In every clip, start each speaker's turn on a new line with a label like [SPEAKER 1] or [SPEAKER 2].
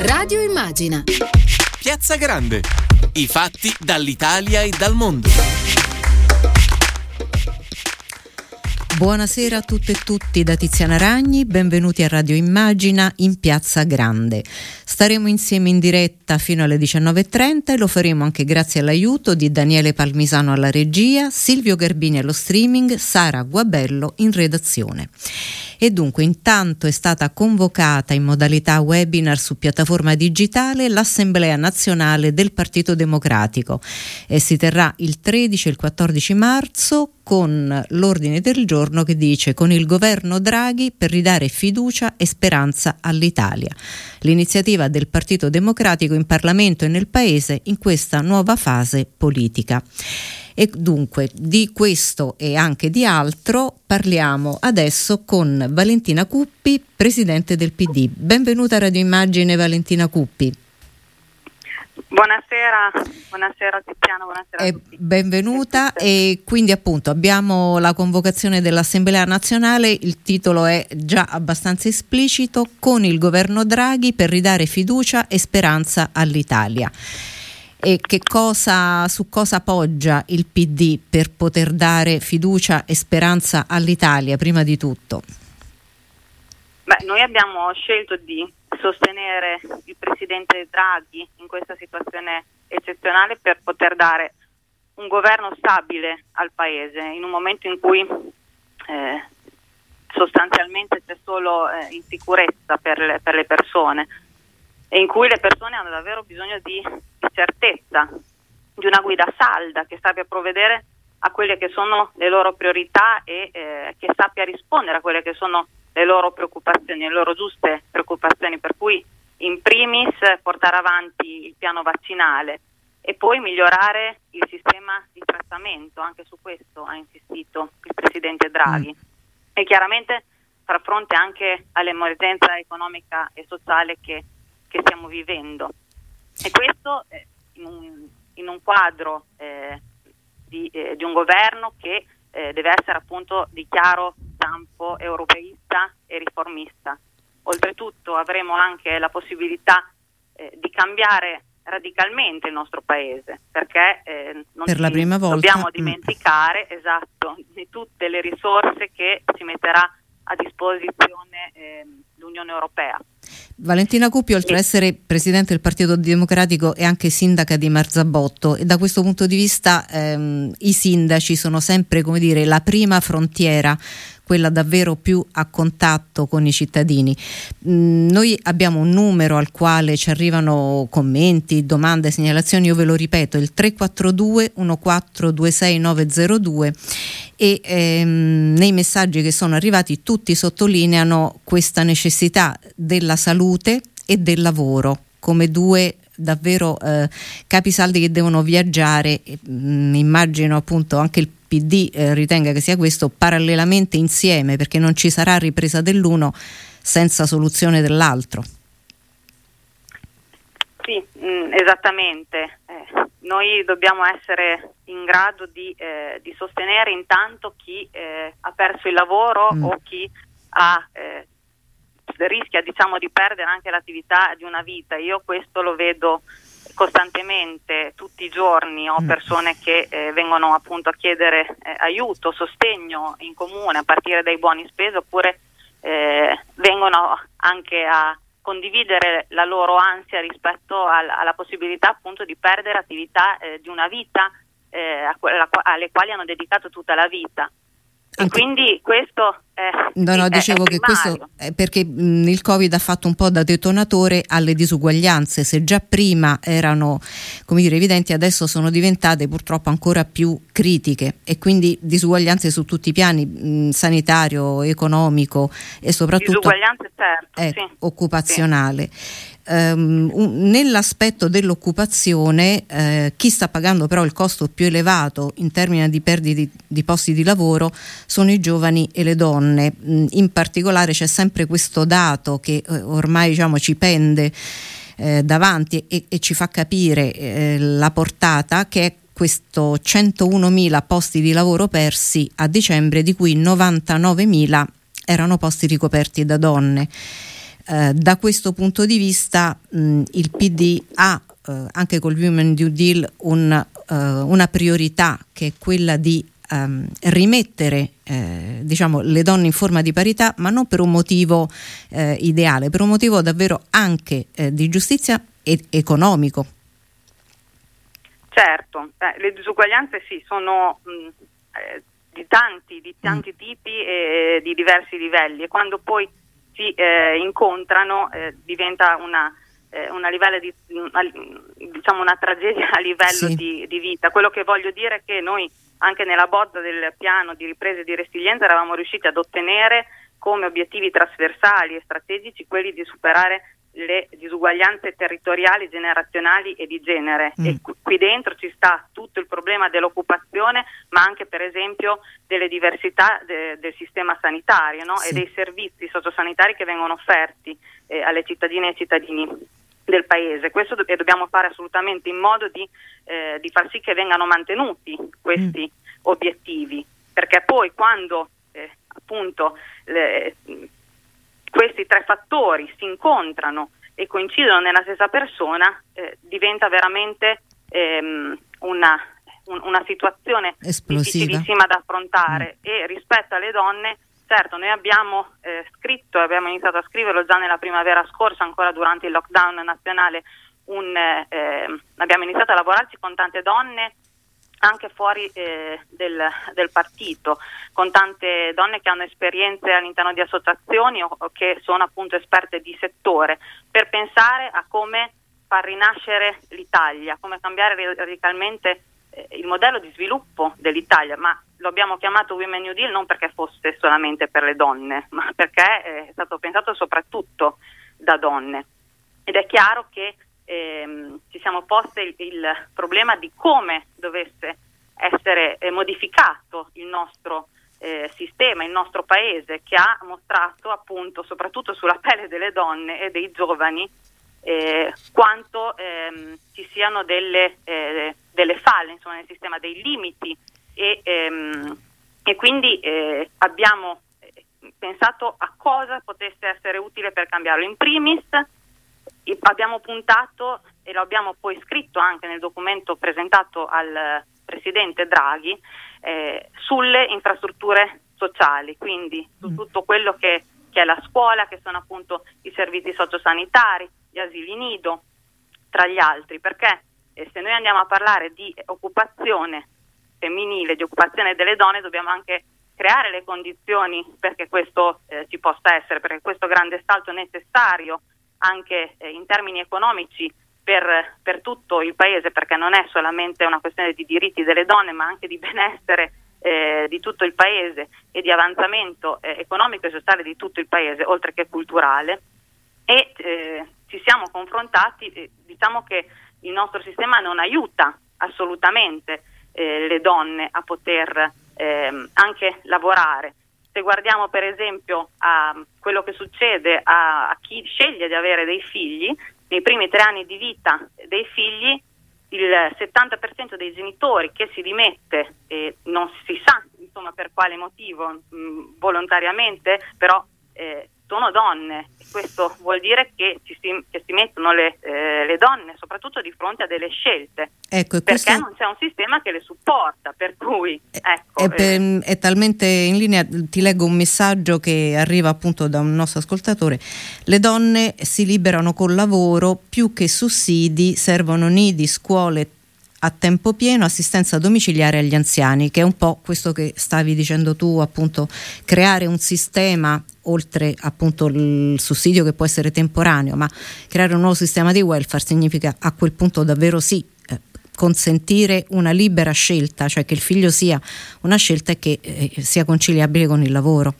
[SPEAKER 1] Radio Immagina.
[SPEAKER 2] Piazza Grande. I fatti dall'Italia e dal mondo.
[SPEAKER 3] Buonasera a tutte e tutti da Tiziana Ragni, benvenuti a Radio Immagina in Piazza Grande. Staremo insieme in diretta fino alle 19.30 e lo faremo anche grazie all'aiuto di Daniele Palmisano alla regia, Silvio Garbini allo streaming, Sara Guabello in redazione. E dunque intanto è stata convocata in modalità webinar su piattaforma digitale l'Assemblea nazionale del Partito Democratico e si terrà il 13 e il 14 marzo con l'ordine del giorno che dice con il governo Draghi per ridare fiducia e speranza all'Italia. L'iniziativa del Partito Democratico in Parlamento e nel Paese in questa nuova fase politica. E dunque di questo e anche di altro parliamo adesso con Valentina Cuppi, presidente del PD. Benvenuta a Radio Immagine Valentina Cuppi.
[SPEAKER 4] Buonasera, buonasera Tiziano, buonasera
[SPEAKER 3] tutti. Benvenuta e quindi appunto abbiamo la convocazione dell'Assemblea nazionale, il titolo è già abbastanza esplicito, con il governo Draghi per ridare fiducia e speranza all'Italia e che cosa, su cosa poggia il PD per poter dare fiducia e speranza all'Italia prima di tutto?
[SPEAKER 4] Beh, noi abbiamo scelto di sostenere il Presidente Draghi in questa situazione eccezionale per poter dare un governo stabile al Paese in un momento in cui eh, sostanzialmente c'è solo eh, insicurezza per le, per le persone e in cui le persone hanno davvero bisogno di, di certezza, di una guida salda che sappia provvedere a quelle che sono le loro priorità e eh, che sappia rispondere a quelle che sono le loro preoccupazioni, le loro giuste preoccupazioni, per cui in primis portare avanti il piano vaccinale e poi migliorare il sistema di trattamento, anche su questo ha insistito il Presidente Draghi. E chiaramente far fronte anche all'emergenza economica e sociale che che stiamo vivendo. E questo eh, in, un, in, un, quadro eh, di, eh, di, un governo che eh, deve essere appunto di chiaro stampo europeista e riformista. Oltretutto avremo anche la possibilità eh, di cambiare radicalmente il nostro paese perché eh, non
[SPEAKER 3] per la prima volta
[SPEAKER 4] dobbiamo mm. dimenticare mm. esatto di tutte le risorse che si metterà a disposizione eh, l'Unione Europea.
[SPEAKER 3] Valentina Cuppi, oltre ad essere presidente del Partito Democratico, è anche sindaca di Marzabotto e da questo punto di vista ehm, i sindaci sono sempre come dire, la prima frontiera quella davvero più a contatto con i cittadini. Mm, noi abbiamo un numero al quale ci arrivano commenti, domande, segnalazioni, io ve lo ripeto, il 342 1426 902 e ehm, nei messaggi che sono arrivati tutti sottolineano questa necessità della salute e del lavoro come due davvero eh, capisaldi che devono viaggiare, mh, mm, immagino appunto anche il PD eh, ritenga che sia questo parallelamente insieme perché non ci sarà ripresa dell'uno senza soluzione dell'altro.
[SPEAKER 4] Sì, mh, mm, esattamente. Eh, noi dobbiamo essere in grado di, eh, di sostenere intanto chi eh, ha perso il lavoro mm. o chi ha, eh, rischia diciamo, di perdere anche l'attività di una vita. Io questo lo vedo costantemente, tutti i giorni ho mm. persone che eh, vengono appunto a chiedere eh, aiuto, sostegno in comune a partire dai buoni spesa oppure eh, vengono anche a condividere la loro ansia rispetto al, alla possibilità appunto di perdere attività eh, di una vita eh, alle quali hanno dedicato tutta la vita. E quindi questo è,
[SPEAKER 3] no, no, dicevo che questo è perché mh, il Covid ha fatto un po' da detonatore alle disuguaglianze, se già prima erano come dire, evidenti, adesso sono diventate purtroppo ancora più critiche e quindi disuguaglianze su tutti i piani, mh, sanitario, economico e soprattutto
[SPEAKER 4] certo,
[SPEAKER 3] eh,
[SPEAKER 4] sì.
[SPEAKER 3] occupazionale. Sì ehm, un, nell'aspetto dell'occupazione eh, chi sta pagando però il costo più elevato in termini di perdite di, posti di lavoro sono i giovani e le donne. Mm, in particolare c'è sempre questo dato che eh, ormai diciamo, ci pende eh, davanti e, e, ci fa capire eh, la portata che è questo 101.000 posti di lavoro persi a dicembre, di cui 99.000 erano posti ricoperti da donne Eh, da questo punto di vista mh, il PD ha eh, anche col Women New Deal un, eh, una priorità che è quella di ehm, rimettere eh, diciamo, le donne in forma di parità, ma non per un motivo eh, ideale, per un motivo davvero anche di giustizia e economico.
[SPEAKER 4] Certo, le disuguaglianze sì, sono mh, di tanti, di tanti mm. tipi e di diversi livelli e quando poi si eh, incontrano eh, diventa una, eh, una, di, una, diciamo una, tragedia a livello sì. di, di, vita. Quello che voglio dire è che noi anche nella bozza del piano di ripresa e di resilienza eravamo riusciti ad ottenere come obiettivi trasversali e strategici quelli di superare le disuguaglianze territoriali, generazionali e di genere. Mm. E qui dentro ci sta tutto il problema dell'occupazione, ma anche per esempio delle diversità de- del sistema sanitario no? sì. e dei servizi sociosanitari che vengono offerti eh, alle cittadine e cittadini del paese. Questo do- dobbiamo fare assolutamente in modo di, eh, di, far sì che vengano mantenuti questi mm. obiettivi, perché poi quando eh, appunto le, questi tre fattori si incontrano e coincidono nella stessa persona, eh, diventa veramente ehm, una, un, una, situazione Esplosiva. difficilissima da affrontare mm. e rispetto alle donne, certo noi abbiamo eh, scritto, abbiamo iniziato a scriverlo già nella primavera scorsa, ancora durante il lockdown nazionale, un, eh, abbiamo iniziato a lavorarci con tante donne anche fuori eh, del, del, partito, con tante donne che hanno esperienze all'interno di associazioni o, o, che sono appunto esperte di settore, per pensare a come far rinascere l'Italia, come cambiare radicalmente eh, il modello di sviluppo dell'Italia, ma lo abbiamo chiamato Women New Deal non perché fosse solamente per le donne, ma perché è stato pensato soprattutto da donne. Ed è chiaro che ehm, ci siamo posti il, il, problema di come dovesse essere eh, modificato il nostro eh, sistema, il nostro paese, che ha mostrato appunto, soprattutto sulla pelle delle donne e dei giovani, eh, quanto ehm, ci siano delle, eh, delle falle insomma, nel sistema, dei limiti e, ehm, e quindi eh, abbiamo eh, pensato a cosa potesse essere utile per cambiarlo. In primis abbiamo puntato e lo abbiamo poi scritto anche nel documento presentato al Presidente Draghi eh, sulle infrastrutture sociali, quindi su mm. tutto quello che, che, è la scuola, che sono appunto i servizi sociosanitari, gli asili nido, tra gli altri, perché eh, se noi andiamo a parlare di occupazione femminile, di occupazione delle donne, dobbiamo anche creare le condizioni perché questo eh, ci possa essere, perché questo grande salto necessario anche eh, in termini economici per, per, tutto il paese, perché non è solamente una questione di diritti delle donne, ma anche di benessere eh, di tutto il paese e di avanzamento eh, economico e sociale di tutto il paese, oltre che culturale. E eh, ci siamo confrontati, eh, diciamo che il nostro sistema non aiuta assolutamente le donne a poter ehm, anche lavorare se guardiamo per esempio a quello che succede a, a, chi sceglie di avere dei figli, nei primi tre anni di vita dei figli il 70% dei genitori che si dimette e non si sa insomma, per quale motivo mh, volontariamente, però eh, sono donne. E questo vuol dire che, si, che si mettono le, eh, le, donne soprattutto di fronte a delle scelte. Ecco, perché questo... non c'è un sistema che le supporta per cui ecco,
[SPEAKER 3] è, per, eh... è, talmente in linea ti leggo un messaggio che arriva appunto da un nostro ascoltatore. Le donne si liberano col lavoro più che sussidi servono nidi scuole a tempo pieno assistenza domiciliare agli anziani, che è un po' questo che stavi dicendo tu, appunto, creare un sistema oltre appunto il sussidio che può essere temporaneo, ma creare un nuovo sistema di welfare significa a quel punto davvero sì eh, consentire una libera scelta, cioè che il figlio sia una scelta che eh, sia conciliabile con il lavoro.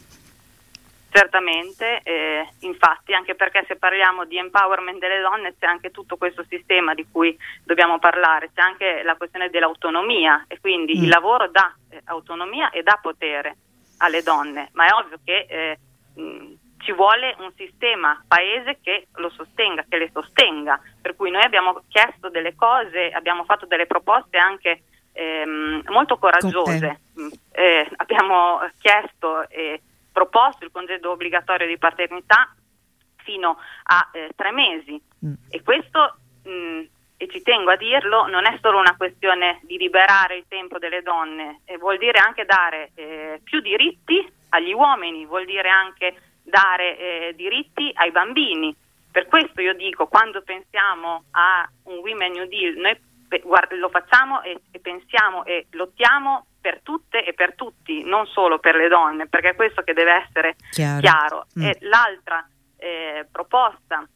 [SPEAKER 4] Certamente, eh, infatti, anche perché se parliamo di empowerment delle donne c'è anche tutto questo sistema di cui dobbiamo parlare, c'è anche la questione dell'autonomia e quindi mm. il lavoro dà eh, autonomia e dà potere alle donne, ma è ovvio che eh, mh, ci vuole un sistema paese che lo sostenga, che le sostenga, per cui noi abbiamo chiesto delle cose, abbiamo fatto delle proposte anche ehm, molto coraggiose, mm, eh, abbiamo chiesto proposto il congedo obbligatorio di paternità fino a eh, tre mesi. Mm. E questo, mh, mm, e ci tengo a dirlo, non è solo una questione di liberare il tempo delle donne, eh, vuol dire anche dare eh, più diritti agli uomini, vuol dire anche dare eh, diritti ai bambini. Per questo io dico, quando pensiamo a un Women New Deal, noi guarda, lo facciamo e, e, pensiamo e lottiamo per tutte e per tutti, non solo per le donne, perché è questo che deve essere chiaro. chiaro. Mm. E l'altra eh, proposta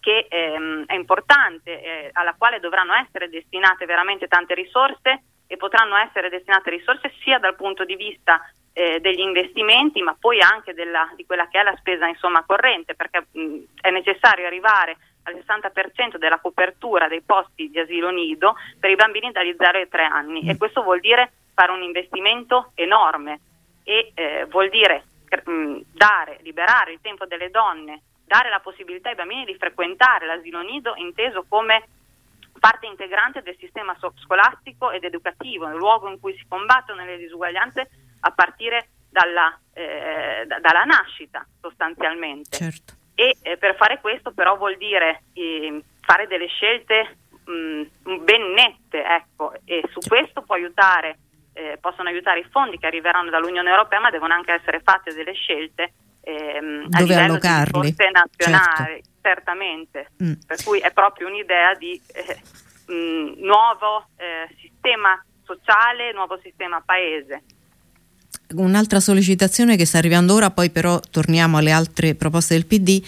[SPEAKER 4] che ehm, è importante, eh, alla quale dovranno essere destinate veramente tante risorse e potranno essere destinate risorse sia dal punto di vista eh, degli investimenti, ma poi anche della, di quella che è la spesa insomma, corrente, perché mh, è necessario arrivare al 60% della copertura dei posti di asilo nido per i bambini dagli 0 ai 3 anni mm. e questo vuol dire fare un investimento enorme e eh, vuol dire mh, dare, liberare il tempo delle donne, dare la possibilità ai bambini di frequentare l'asilo nido inteso come parte integrante del sistema scolastico ed educativo, nel luogo in cui si combattono le disuguaglianze a partire dalla, eh, da, dalla nascita sostanzialmente. Certo e eh, per fare questo però vuol dire eh, fare delle scelte mh, mm, ben nette ecco, e su questo può aiutare, eh, possono aiutare i fondi che arriveranno dall'Unione Europea ma devono anche essere fatte delle scelte ehm, a livello di nazionali certo. certamente mm. per cui è proprio un'idea di eh, mh, mm, nuovo eh, sistema sociale, nuovo sistema paese
[SPEAKER 3] Un'altra sollecitazione che sta arrivando ora, poi però torniamo alle altre proposte del PD.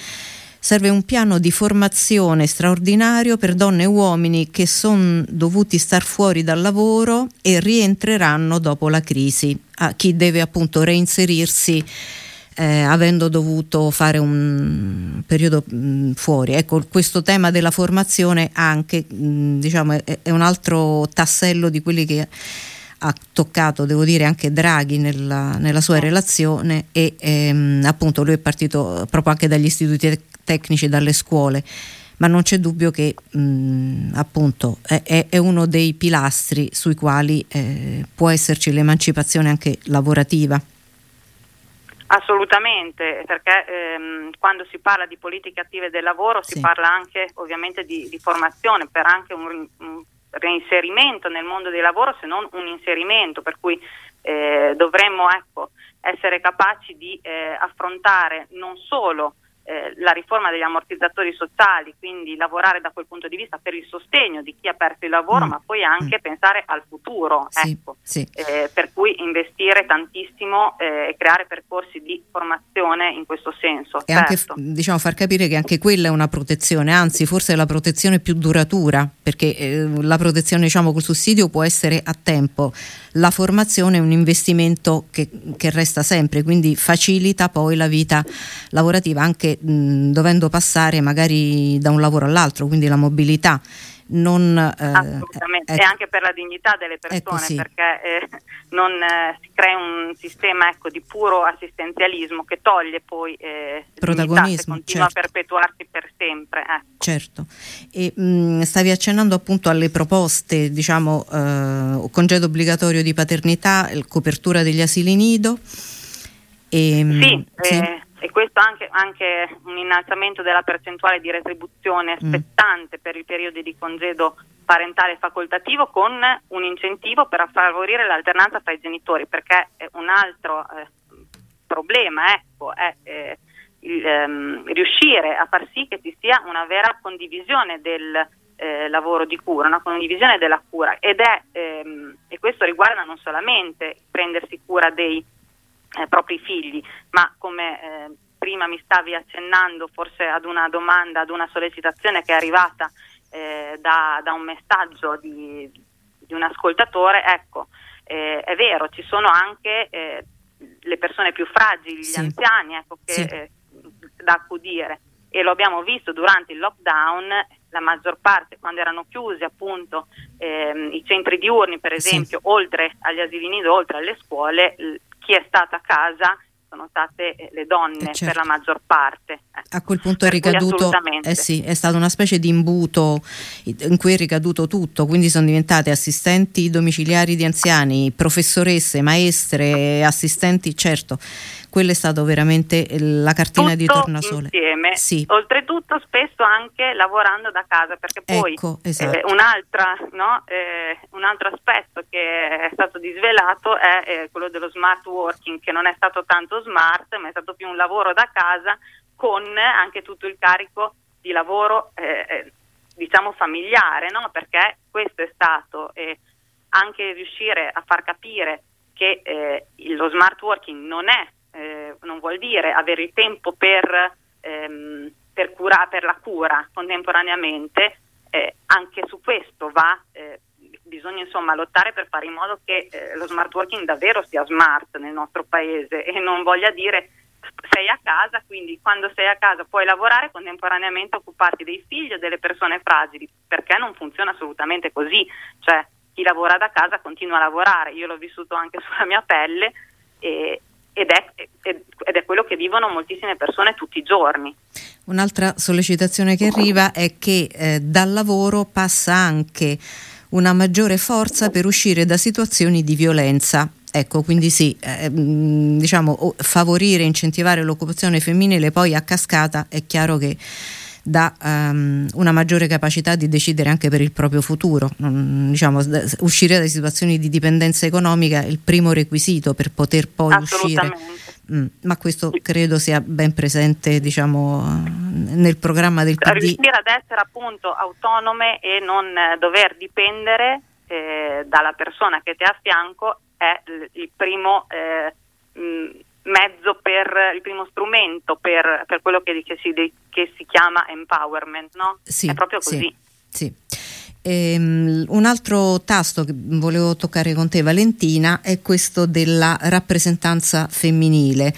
[SPEAKER 3] Serve un piano di formazione straordinario per donne e uomini che sono dovuti star fuori dal lavoro e rientreranno dopo la crisi, a chi deve appunto reinserirsi eh, avendo dovuto fare un periodo mh, fuori. Ecco, questo tema della formazione anche mh, diciamo, è, è un altro tassello di quelli che ha toccato, devo dire, anche Draghi nella, nella sua relazione e ehm, appunto lui è partito proprio anche dagli istituti tecnici, dalle scuole, ma non c'è dubbio che mh, appunto è, è, uno dei pilastri sui quali eh, può esserci l'emancipazione anche lavorativa.
[SPEAKER 4] Assolutamente, perché ehm, quando si parla di politiche attive del lavoro sì. si parla anche ovviamente di, di formazione per anche un, un reinserimento nel mondo del lavoro se non un inserimento, per cui eh, dovremmo ecco, essere capaci di eh, affrontare non solo eh, la riforma degli ammortizzatori sociali, quindi lavorare da quel punto di vista per il sostegno di chi ha perso il lavoro, mm. ma poi anche mm. pensare al futuro, sì, ecco. sì. Eh, per cui investire tantissimo eh, e creare percorsi di formazione in questo senso.
[SPEAKER 3] E certo. anche diciamo, far capire che anche quella è una protezione, anzi forse è la protezione più duratura, perché eh, la protezione diciamo, col sussidio può essere a tempo, la formazione è un investimento che, che resta sempre, quindi facilita poi la vita lavorativa anche mh, dovendo passare magari da un lavoro all'altro, quindi la mobilità. Non,
[SPEAKER 4] eh, Assolutamente, ecco. e anche per la dignità delle persone, sì. perché eh, non eh, si crea un sistema ecco, di puro assistenzialismo che toglie poi eh, protagonismo, continua certo. a perpetuarsi per sempre. Ecco.
[SPEAKER 3] Certo, e, mh, stavi accennando appunto alle proposte, diciamo, eh, congedo obbligatorio di paternità, copertura degli asili nido.
[SPEAKER 4] E, sì, sì. E questo anche, anche un innalzamento della percentuale di retribuzione mm. spettante mm. per i periodi di congedo parentale facoltativo con un incentivo per favorire l'alternanza tra i genitori, perché un altro eh, problema ecco, è eh, il, ehm, riuscire a far sì che ci sia una vera condivisione del eh, lavoro di cura, una condivisione della cura ed è, ehm, e questo riguarda non solamente prendersi cura dei eh, propri figli, ma come eh, prima mi stavi accennando forse ad una domanda, ad una sollecitazione che è arrivata eh, da, da, un messaggio di, di un ascoltatore, ecco, eh, è vero, ci sono anche eh, le persone più fragili, sì. gli anziani, ecco, che, sì. Eh, da accudire e lo abbiamo visto durante il lockdown, la maggior parte quando erano chiusi appunto ehm, i centri diurni per esempio, sì. oltre agli asili nido, oltre alle scuole, chi è stato a casa sono state eh, le donne eh certo. per la maggior parte.
[SPEAKER 3] Eh. A quel punto è ricaduto, eh sì, è stata una specie di imbuto in cui è ricaduto tutto, quindi sono diventate assistenti domiciliari di anziani, professoresse, maestre, assistenti, certo, quella è stata veramente la cartina
[SPEAKER 4] Tutto
[SPEAKER 3] di tornasole.
[SPEAKER 4] Insieme,
[SPEAKER 3] sì.
[SPEAKER 4] oltretutto spesso anche lavorando da casa, perché poi
[SPEAKER 3] ecco, esatto.
[SPEAKER 4] eh, no, eh, un altro aspetto che è stato disvelato è eh, quello dello smart working, che non è stato tanto smart, ma è stato più un lavoro da casa con anche tutto il carico di lavoro eh, eh, diciamo familiare, no? perché questo è stato eh, anche riuscire a far capire che eh, lo smart working non, è, eh, non vuol dire avere il tempo per, ehm, per, cura, per la cura contemporaneamente, eh, anche su questo va, eh, bisogna insomma lottare per fare in modo che eh, lo smart working davvero sia smart nel nostro paese. E non voglia dire sei a casa, quindi quando sei a casa puoi lavorare contemporaneamente occuparti dei figli o delle persone fragili, perché non funziona assolutamente così, cioè chi lavora da casa continua a lavorare, io l'ho vissuto anche sulla mia pelle e, ed, è, ed è quello che vivono moltissime persone tutti i giorni.
[SPEAKER 3] Un'altra sollecitazione che arriva è che eh, dal lavoro passa anche una maggiore forza per uscire da situazioni di violenza Ecco, quindi sì, eh, mm, diciamo, favorire, incentivare l'occupazione femminile poi a cascata è chiaro che dà um, una maggiore capacità di decidere anche per il proprio futuro. Non, diciamo, uscire da situazioni di dipendenza economica è il primo requisito per poter poi uscire. Mm, ma questo credo sia ben presente diciamo, nel programma del PD.
[SPEAKER 4] Riuscire ad essere appunto autonome e non dover dipendere eh, dalla persona che ti ha a fianco è il primo eh, mezzo per il primo strumento per, per quello che, che, si, che, si, chiama empowerment, no?
[SPEAKER 3] Sì,
[SPEAKER 4] è proprio così.
[SPEAKER 3] Sì, sì. Ehm, un altro tasto che volevo toccare con te Valentina è questo della rappresentanza femminile.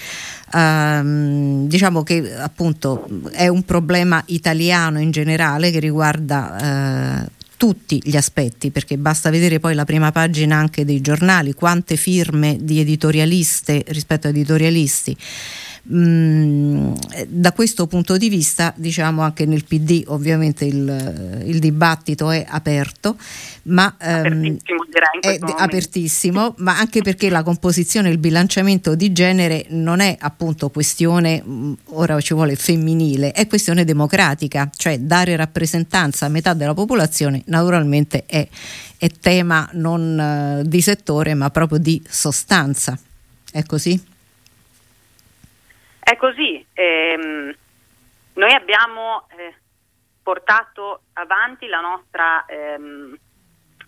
[SPEAKER 3] Um, diciamo che appunto è un problema italiano in generale che riguarda uh, tutti gli aspetti, perché basta vedere poi la prima pagina anche dei giornali, quante firme di editorialiste rispetto a editorialisti Mm, da questo punto di vista, diciamo anche nel PD ovviamente il, il dibattito è aperto, ma
[SPEAKER 4] ehm,
[SPEAKER 3] è apertissimo, ma anche perché la composizione e il bilanciamento di genere non è appunto questione, mm, ora ci vuole femminile, è questione democratica, cioè dare rappresentanza a metà della popolazione naturalmente è, è tema non uh, di settore ma proprio di sostanza. È così?
[SPEAKER 4] È così. Ehm, noi abbiamo eh, portato avanti la nostra ehm,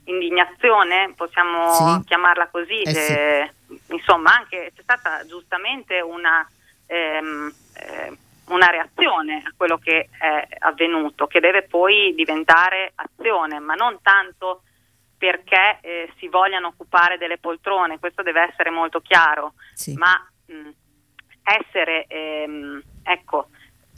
[SPEAKER 4] indignazione, possiamo sì. chiamarla così, eh sì. eh, insomma anche c'è stata giustamente una, ehm, eh, una, reazione a quello che è avvenuto, che deve poi diventare azione, ma non tanto perché eh, si vogliano occupare delle poltrone, questo deve essere molto chiaro, sì. ma mh, essere, ehm, ecco,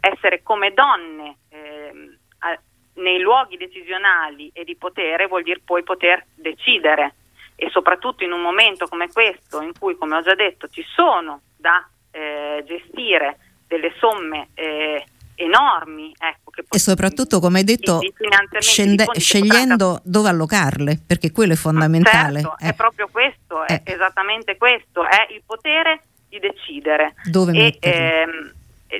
[SPEAKER 4] essere come donne ehm, a, nei luoghi decisionali e di potere vuol dire poi poter decidere e soprattutto in un momento come questo in cui, come ho già detto, ci sono da eh, gestire delle somme eh, enormi. Ecco,
[SPEAKER 3] e soprattutto, come hai detto, di, di scende, scegliendo dove allocarle, perché quello è fondamentale.
[SPEAKER 4] Certo, eh. È proprio questo, è eh. esattamente questo, è il potere di decidere
[SPEAKER 3] dove
[SPEAKER 4] e, ehm,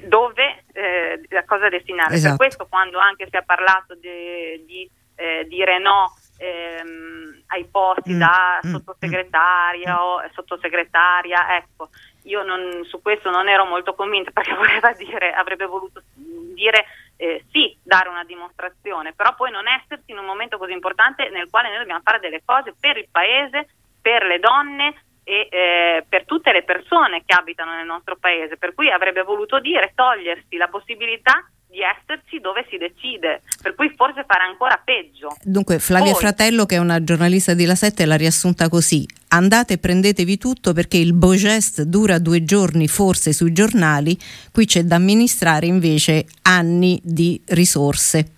[SPEAKER 4] dove eh, a cosa destinare. Esatto. Per questo quando anche si è parlato di, di eh, dire no ehm, ai posti mm, da mm, sottosegretaria mm. o sottosegretaria, ecco, io non, su questo non ero molto convinta perché voleva dire, avrebbe voluto dire eh, sì, dare una dimostrazione, però poi non essersi in un momento così importante nel quale noi dobbiamo fare delle cose per il paese, per le donne, e eh, per tutte le persone che abitano nel nostro paese, per cui avrebbe voluto dire togliersi la possibilità di esserci dove si decide, per cui forse fare ancora peggio.
[SPEAKER 3] Dunque Flavia Poi, Fratello, che è una giornalista di La Sette, l'ha riassunta così: andate e prendetevi tutto perché il Bogest dura due giorni forse sui giornali, qui c'è da amministrare invece anni di risorse.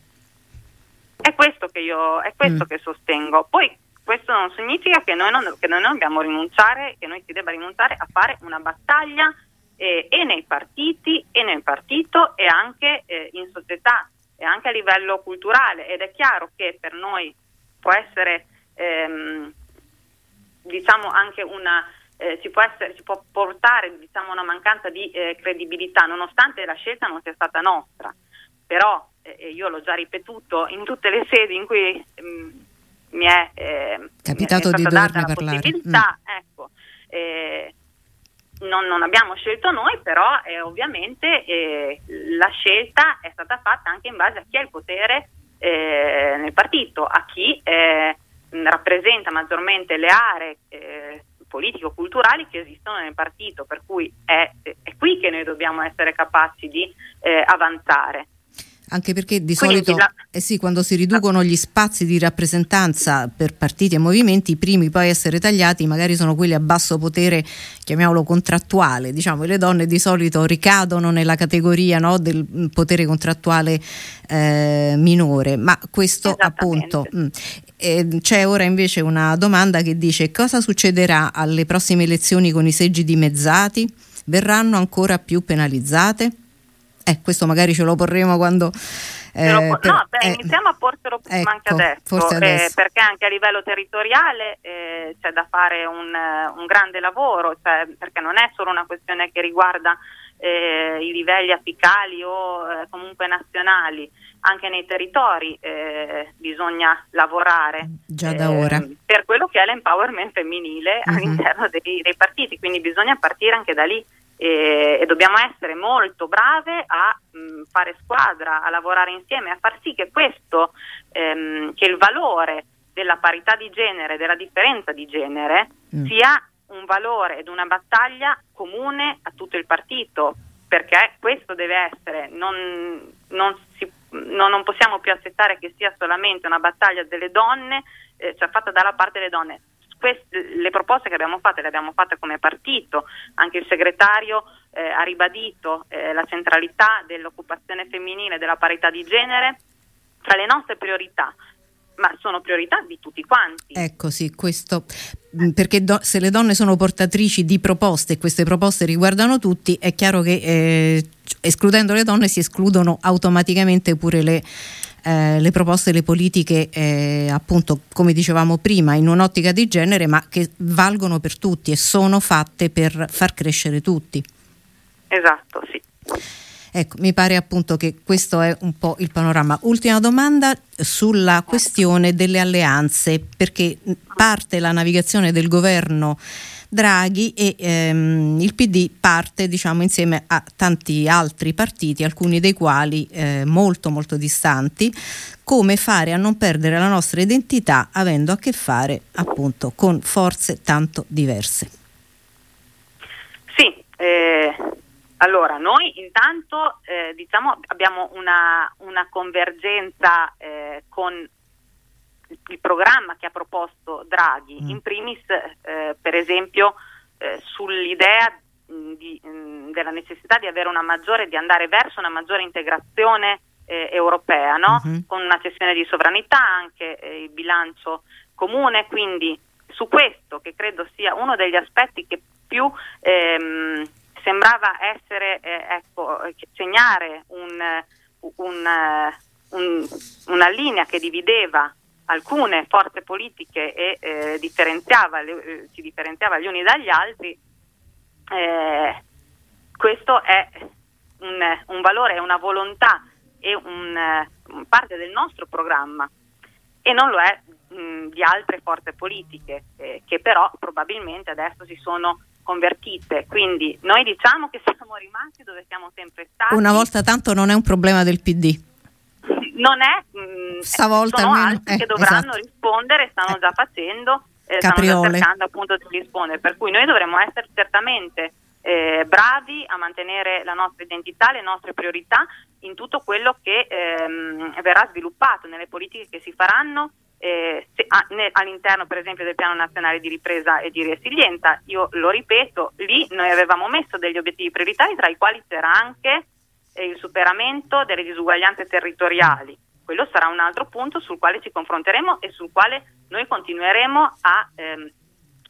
[SPEAKER 4] È questo che io è questo mm. che sostengo. Poi questo non significa che noi non, che noi non dobbiamo rinunciare, che noi si debba rinunciare a fare una battaglia eh, e nei partiti e nel partito e anche eh, in società e anche a livello culturale ed è chiaro che per noi può essere ehm, diciamo anche una, eh, si, può essere, si, può portare diciamo, una mancanza di eh, credibilità, nonostante la scelta non sia stata nostra. Però eh, io l'ho già ripetuto in tutte le sedi in cui mh, mm, mi è, eh,
[SPEAKER 3] capitato
[SPEAKER 4] mi
[SPEAKER 3] è
[SPEAKER 4] di
[SPEAKER 3] doverne
[SPEAKER 4] parlare. Possibilità, mm. ecco, eh, non, non, abbiamo scelto noi, però eh, ovviamente eh, la scelta è stata fatta anche in base a chi ha il potere eh, nel partito, a chi eh, rappresenta maggiormente le aree eh, politico-culturali che esistono nel partito, per cui è, è, qui che noi dobbiamo essere capaci di eh, avanzare.
[SPEAKER 3] Anche perché di Quindi solito la... eh sì, quando si riducono gli spazi di rappresentanza per partiti e movimenti, i primi poi a essere tagliati magari sono quelli a basso potere, chiamiamolo contrattuale. Diciamo, le donne di solito ricadono nella categoria no, del potere contrattuale eh, minore, ma questo appunto. Mh, mm, eh, c'è ora invece una domanda che dice cosa succederà alle prossime elezioni con i seggi dimezzati? Verranno ancora più penalizzate? Eh, questo magari ce lo porremo quando...
[SPEAKER 4] Eh, po- per, no, beh, eh, iniziamo a portelo ecco, anche adesso, eh, adesso. perché anche a livello territoriale eh, c'è da fare un, un grande lavoro, cioè, perché non è solo una questione che riguarda eh, i livelli apicali o eh, comunque nazionali, anche nei territori eh, bisogna lavorare
[SPEAKER 3] Già da ora.
[SPEAKER 4] per quello che è l'empowerment femminile uh-huh. all'interno dei, dei partiti, quindi bisogna partire anche da lì e, e dobbiamo essere molto brave a mh, fare squadra, a lavorare insieme, a far sì che questo, ehm, che il valore della parità di genere, della differenza di genere, mm. sia un valore ed una battaglia comune a tutto il partito, perché questo deve essere, non, non, si, non, non possiamo più accettare che sia solamente una battaglia delle donne, eh, cioè fatta dalla parte delle donne, le proposte che abbiamo fatte le abbiamo fatte come partito, anche il segretario eh, ha ribadito eh, la centralità dell'occupazione femminile, della parità di genere tra le nostre priorità ma sono priorità di tutti quanti.
[SPEAKER 3] Ecco sì, questo perché do, se le donne sono portatrici di proposte e queste proposte riguardano tutti, è chiaro che eh, escludendo le donne si escludono automaticamente pure le eh, le proposte, le politiche, eh, appunto, come dicevamo prima, in un'ottica di genere, ma che valgono per tutti e sono fatte per far crescere tutti.
[SPEAKER 4] Esatto, sì.
[SPEAKER 3] Ecco, mi pare appunto che questo è un po' il panorama. Ultima domanda sulla questione delle alleanze, perché parte la navigazione del governo Draghi e ehm, il PD parte diciamo, insieme a tanti altri partiti, alcuni dei quali eh, molto molto distanti, come fare a non perdere la nostra identità avendo a che fare appunto con forze tanto diverse.
[SPEAKER 4] Sì, eh, allora noi intanto eh, diciamo abbiamo una, una convergenza eh, con il programma che ha proposto Draghi, mm. in primis eh, per esempio eh, sull'idea mh, di, mh, della necessità di avere una maggiore, di andare verso una maggiore integrazione eh, europea, no? mm-hmm. con una cessione di sovranità, anche eh, il bilancio comune, quindi su questo che credo sia uno degli aspetti che più ehm, sembrava essere, eh, ecco, segnare un, un, un, una linea che divideva alcune forze politiche e eh, differenziava, le, eh, si differenziava gli uni dagli altri, eh, questo è un, un, valore, una volontà, un, un, parte del nostro programma e non lo è mh, di altre forze politiche eh, che però probabilmente adesso si sono convertite. Quindi noi diciamo che siamo rimasti dove siamo sempre stati.
[SPEAKER 3] Una volta tanto non è un problema del PD
[SPEAKER 4] non è mh, mm, Stavolta sono almeno, altri eh, che dovranno esatto. rispondere stanno eh. già facendo eh, stanno già cercando appunto di rispondere per cui noi dovremmo essere certamente eh, bravi a mantenere la nostra identità, le nostre priorità in tutto quello che ehm, verrà sviluppato nelle politiche che si faranno eh, se, a, ne, all'interno per esempio del piano nazionale di ripresa e di resilienza. Io lo ripeto, lì noi avevamo messo degli obiettivi prioritari tra i quali c'era anche il superamento delle disuguaglianze territoriali. Quello sarà un altro punto sul quale ci confronteremo e sul quale noi continueremo a ehm,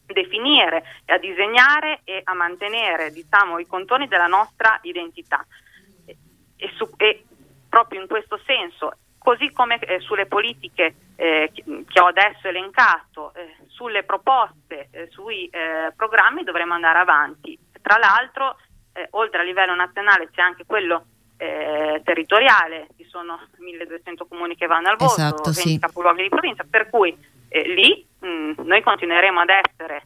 [SPEAKER 4] definire, a disegnare e a mantenere diciamo, i contorni della nostra identità. E, e, su, e proprio in questo senso, così come eh, sulle politiche eh, che, ho adesso elencato, eh, sulle proposte, eh, sui eh, programmi dovremo andare avanti. Tra l'altro, eh, oltre a livello nazionale c'è anche quello territoriale, ci sono 1200 comuni che vanno al voto,
[SPEAKER 3] esatto,
[SPEAKER 4] 20
[SPEAKER 3] sì.
[SPEAKER 4] capoluoghi di provincia, per cui lì mh, noi continueremo ad essere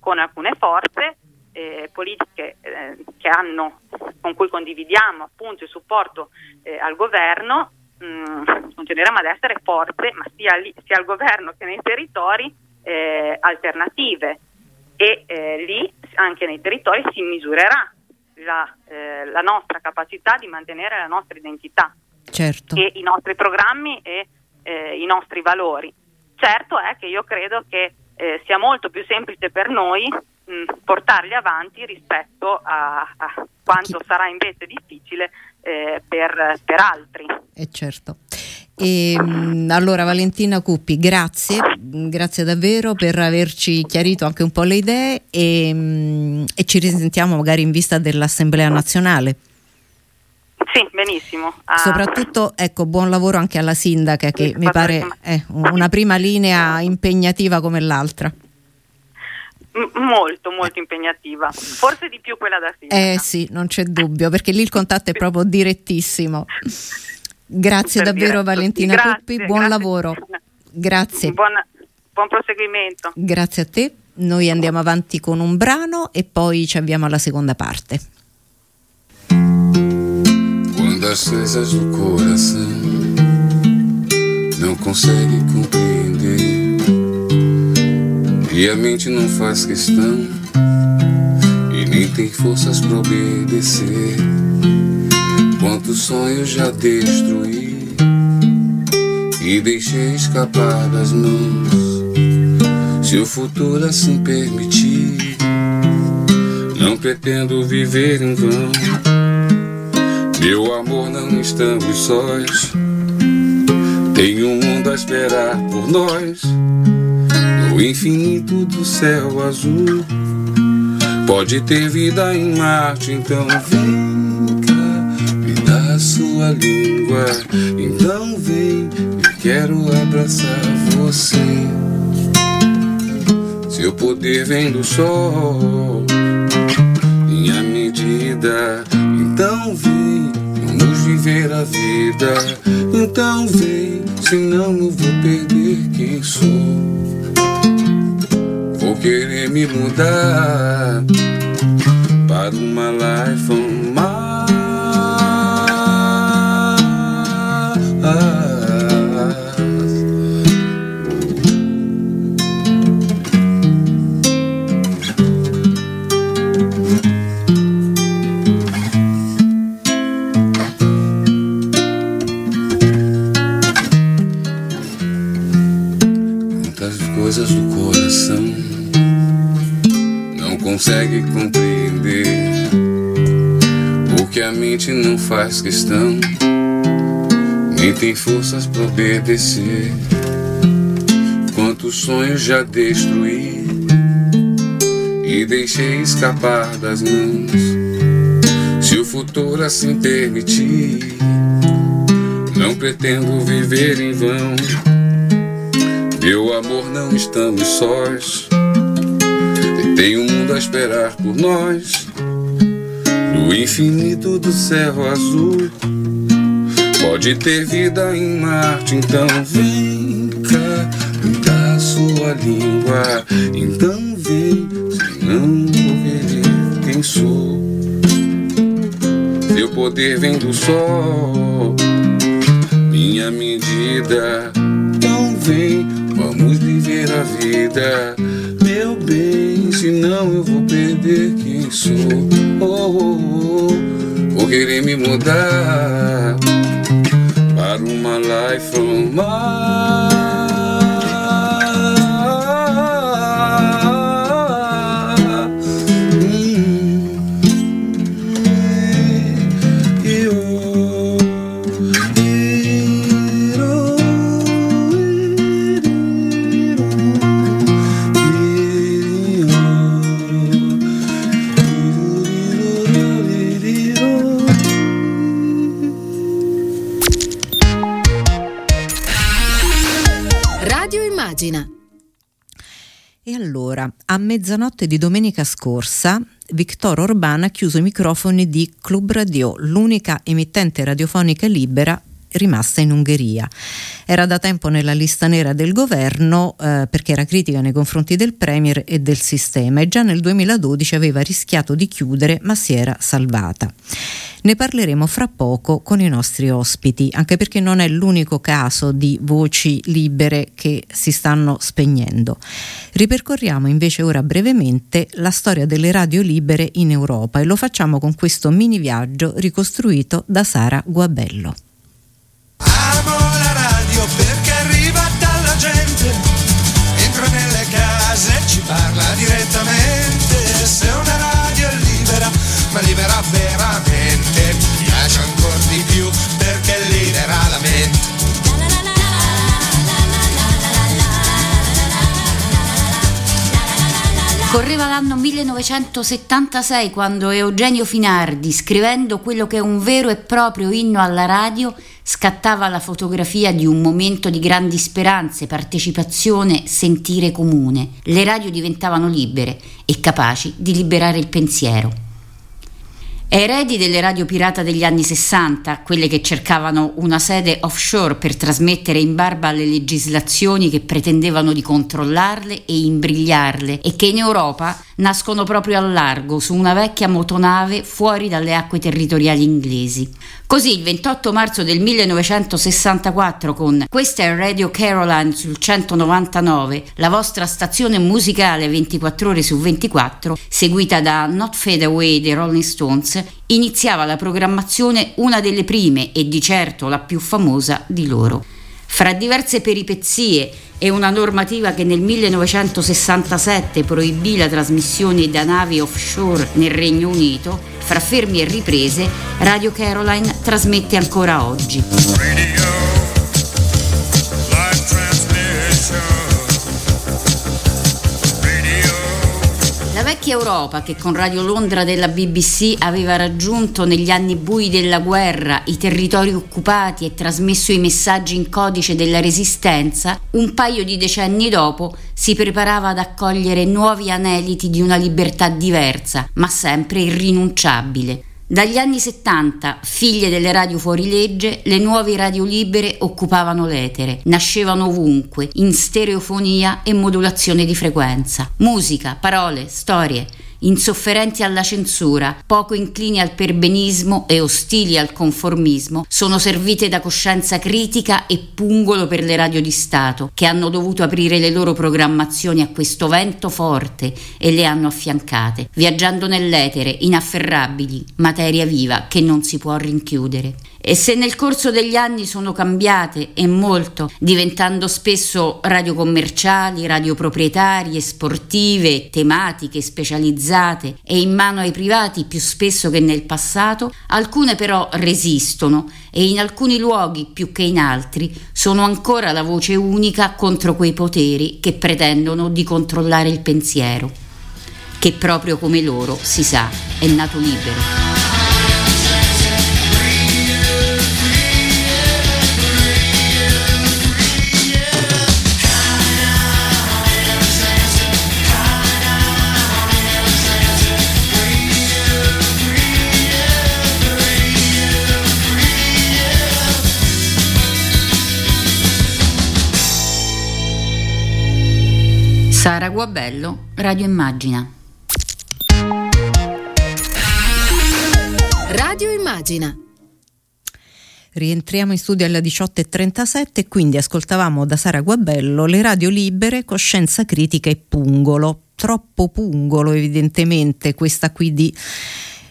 [SPEAKER 4] con alcune forze eh, politiche eh, hanno, con cui condividiamo appunto il supporto eh, al governo, mh, continueremo ad essere forze, ma sia, lì, sia al governo che nei territori, eh, alternative e lì anche nei territori si misurerà la, eh, la, nostra capacità di mantenere la nostra identità
[SPEAKER 3] certo.
[SPEAKER 4] e i nostri programmi e eh, i nostri valori. Certo è che io credo che eh, sia molto più semplice per noi mh, portarli avanti rispetto a, a quanto Chi... sarà invece difficile eh, per, per, altri.
[SPEAKER 3] Eh certo. E, allora Valentina Cuppi, grazie, grazie davvero per averci chiarito anche un po' le idee e, e ci risentiamo magari in vista dell'Assemblea nazionale.
[SPEAKER 4] Sì, benissimo.
[SPEAKER 3] Uh, Soprattutto, ecco, buon lavoro anche alla sindaca che sì, mi pare è una prima linea impegnativa come l'altra.
[SPEAKER 4] M- molto, molto impegnativa. Forse di più quella da sindaca.
[SPEAKER 3] Eh sì, non c'è dubbio, perché lì il contatto è proprio direttissimo. Grazie per davvero diretto. Valentina grazie, Cuppi, buon grazie. lavoro. Grazie.
[SPEAKER 4] Buon, buon proseguimento.
[SPEAKER 3] Grazie a te. Noi andiamo avanti con un brano e poi ci avviamo alla seconda parte.
[SPEAKER 1] Quando as coisas do coração não consegue compreender e a mente não faz questão e nem tem forças para obedecer. Quantos sonhos já destruí e deixei escapar das mãos. Se o futuro assim permitir, não pretendo viver em vão. Meu amor, não estamos sós. Tem um mundo a esperar por nós. No infinito do céu azul. Pode ter vida em Marte, então vem sua língua. Então vem, eu quero abraçar você. Seu poder vem do sol, minha medida. Então vem, viver a vida. Então vem, senão eu vou perder quem sou. Vou querer me mudar para uma life on my consegue compreender o que a mente não faz questão nem tem forças para obedecer. Quantos sonhos já destruí e deixei escapar das mãos. Se o futuro assim permitir, não pretendo viver em vão. Meu amor, não estamos sós. Tem um mundo a esperar por nós. No infinito do céu azul. Pode ter vida em Marte, então vem cá, me dá sua língua. Então vem, senão vou ver quem sou. Meu poder vem do sol, minha medida. Então vem Vamos viver a vida, meu bem, senão eu vou perder quem sou. Oh, oh, oh. Vou querer me mudar para uma life from my
[SPEAKER 3] mezzanotte di domenica scorsa, Victor Orban ha chiuso i microfoni di Club Radio, l'unica emittente radiofonica libera rimasta in Ungheria. Era da tempo nella lista nera del governo eh, perché era critica nei confronti del Premier e del sistema e già nel 2012 aveva rischiato di chiudere ma si era salvata. Ne parleremo fra poco con i nostri ospiti, anche perché non è l'unico caso di voci libere che si stanno spegnendo. Ripercorriamo invece ora brevemente la storia delle radio libere in Europa e lo facciamo con questo mini viaggio ricostruito da Sara Guabello.
[SPEAKER 5] Amo la radio perché arriva dalla gente, entra nelle case e ci parla direttamente. Se una radio è libera, ma libera veramente, mi piace ancora di più perché libera la mente.
[SPEAKER 6] Correva l'anno 1976 quando Eugenio Finardi, scrivendo quello che è un vero e proprio inno alla radio, scattava la fotografia di un momento di grandi speranze, partecipazione, sentire comune. Le radio diventavano libere e capaci di liberare il pensiero. Eredi delle radio pirata degli anni 60, quelle che cercavano una sede offshore per trasmettere in barba alle legislazioni che pretendevano di controllarle e imbrigliarle e che in Europa nascono proprio al largo su una vecchia motonave fuori dalle acque territoriali inglesi. Così il 28 marzo del 1964 con Questa è Radio Caroline sul 199, la vostra stazione musicale 24 ore su 24, seguita da Not Fade Away dei Rolling Stones, iniziava la programmazione una delle prime e di certo la più famosa di loro. Fra diverse peripezie e una normativa che nel 1967 proibì la trasmissione da navi offshore nel Regno Unito, fra fermi e riprese, Radio Caroline trasmette ancora oggi.
[SPEAKER 5] Radio.
[SPEAKER 6] Vecchia Europa, che con Radio Londra della BBC aveva raggiunto negli anni bui della guerra i territori occupati e trasmesso i messaggi in codice della resistenza, un paio di decenni dopo si preparava ad accogliere nuovi aneliti di una libertà diversa, ma sempre irrinunciabile. Dagli anni 70, figlie delle radio fuorilegge, le nuove radio libere occupavano l'etere, nascevano ovunque, in stereofonia e modulazione di frequenza. Musica, parole, storie, insofferenti alla censura, poco inclini al perbenismo e ostili al conformismo, sono servite da coscienza critica e pungolo per le radio di Stato, che hanno dovuto aprire le loro programmazioni a questo vento forte e le hanno affiancate, viaggiando nell'etere, inafferrabili, materia viva che non si può rinchiudere. E se nel corso degli anni sono cambiate e molto, diventando spesso radio commerciali, radio proprietarie, sportive, tematiche, specializzate e in mano ai privati più spesso che nel passato, alcune però resistono e in alcuni luoghi più che in altri sono ancora la voce unica contro quei poteri che pretendono di controllare il pensiero, che proprio come loro, si sa, è nato libero. Sara Guabello, Radio Immagina.
[SPEAKER 7] Radio Immagina.
[SPEAKER 3] Rientriamo in studio alle 18.37 e quindi ascoltavamo da Sara Guabello le radio libere, coscienza critica e pungolo. Troppo pungolo evidentemente questa qui di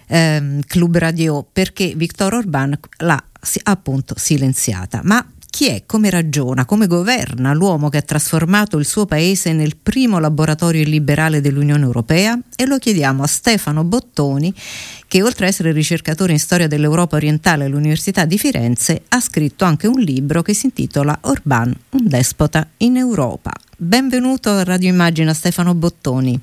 [SPEAKER 3] ehm, Club Radio perché Victor Orban l'ha appunto silenziata. Ma chi è, come ragiona, come governa l'uomo che ha trasformato il suo paese nel primo laboratorio illiberale dell'Unione Europea? E lo chiediamo a Stefano Bottoni, che oltre ad essere ricercatore in storia dell'Europa orientale all'Università di Firenze, ha scritto anche un libro che si intitola Orban, un despota in Europa. Benvenuto a Radio Immagina Stefano Bottoni.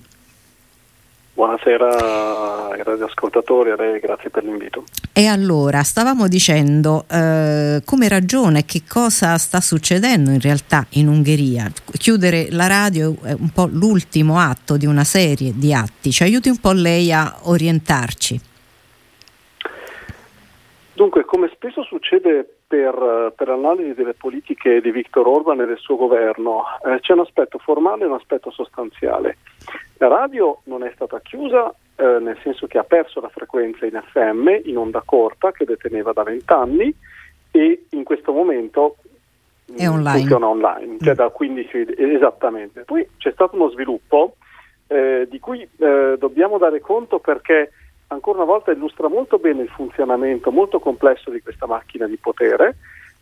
[SPEAKER 8] Buonasera ai radioascoltatori, a lei grazie per l'invito.
[SPEAKER 3] E allora, stavamo dicendo eh, come ragione, che cosa sta succedendo in realtà in Ungheria, chiudere la radio è un po' l'ultimo atto di una serie di atti. Ci aiuti un po' lei a orientarci?
[SPEAKER 8] Dunque, come spesso succede per, per l'analisi delle politiche di Viktor Orban e del suo governo, eh, c'è un aspetto formale e un aspetto sostanziale. La radio non è stata chiusa, eh, nel senso che ha perso la frequenza in FM, in onda corta, che deteneva da vent'anni e in questo momento
[SPEAKER 3] è online.
[SPEAKER 8] funziona online, cioè da 15 esattamente. Poi c'è stato uno sviluppo eh, di cui eh, dobbiamo dare conto perché ancora una volta illustra molto bene il funzionamento molto complesso di questa macchina di potere.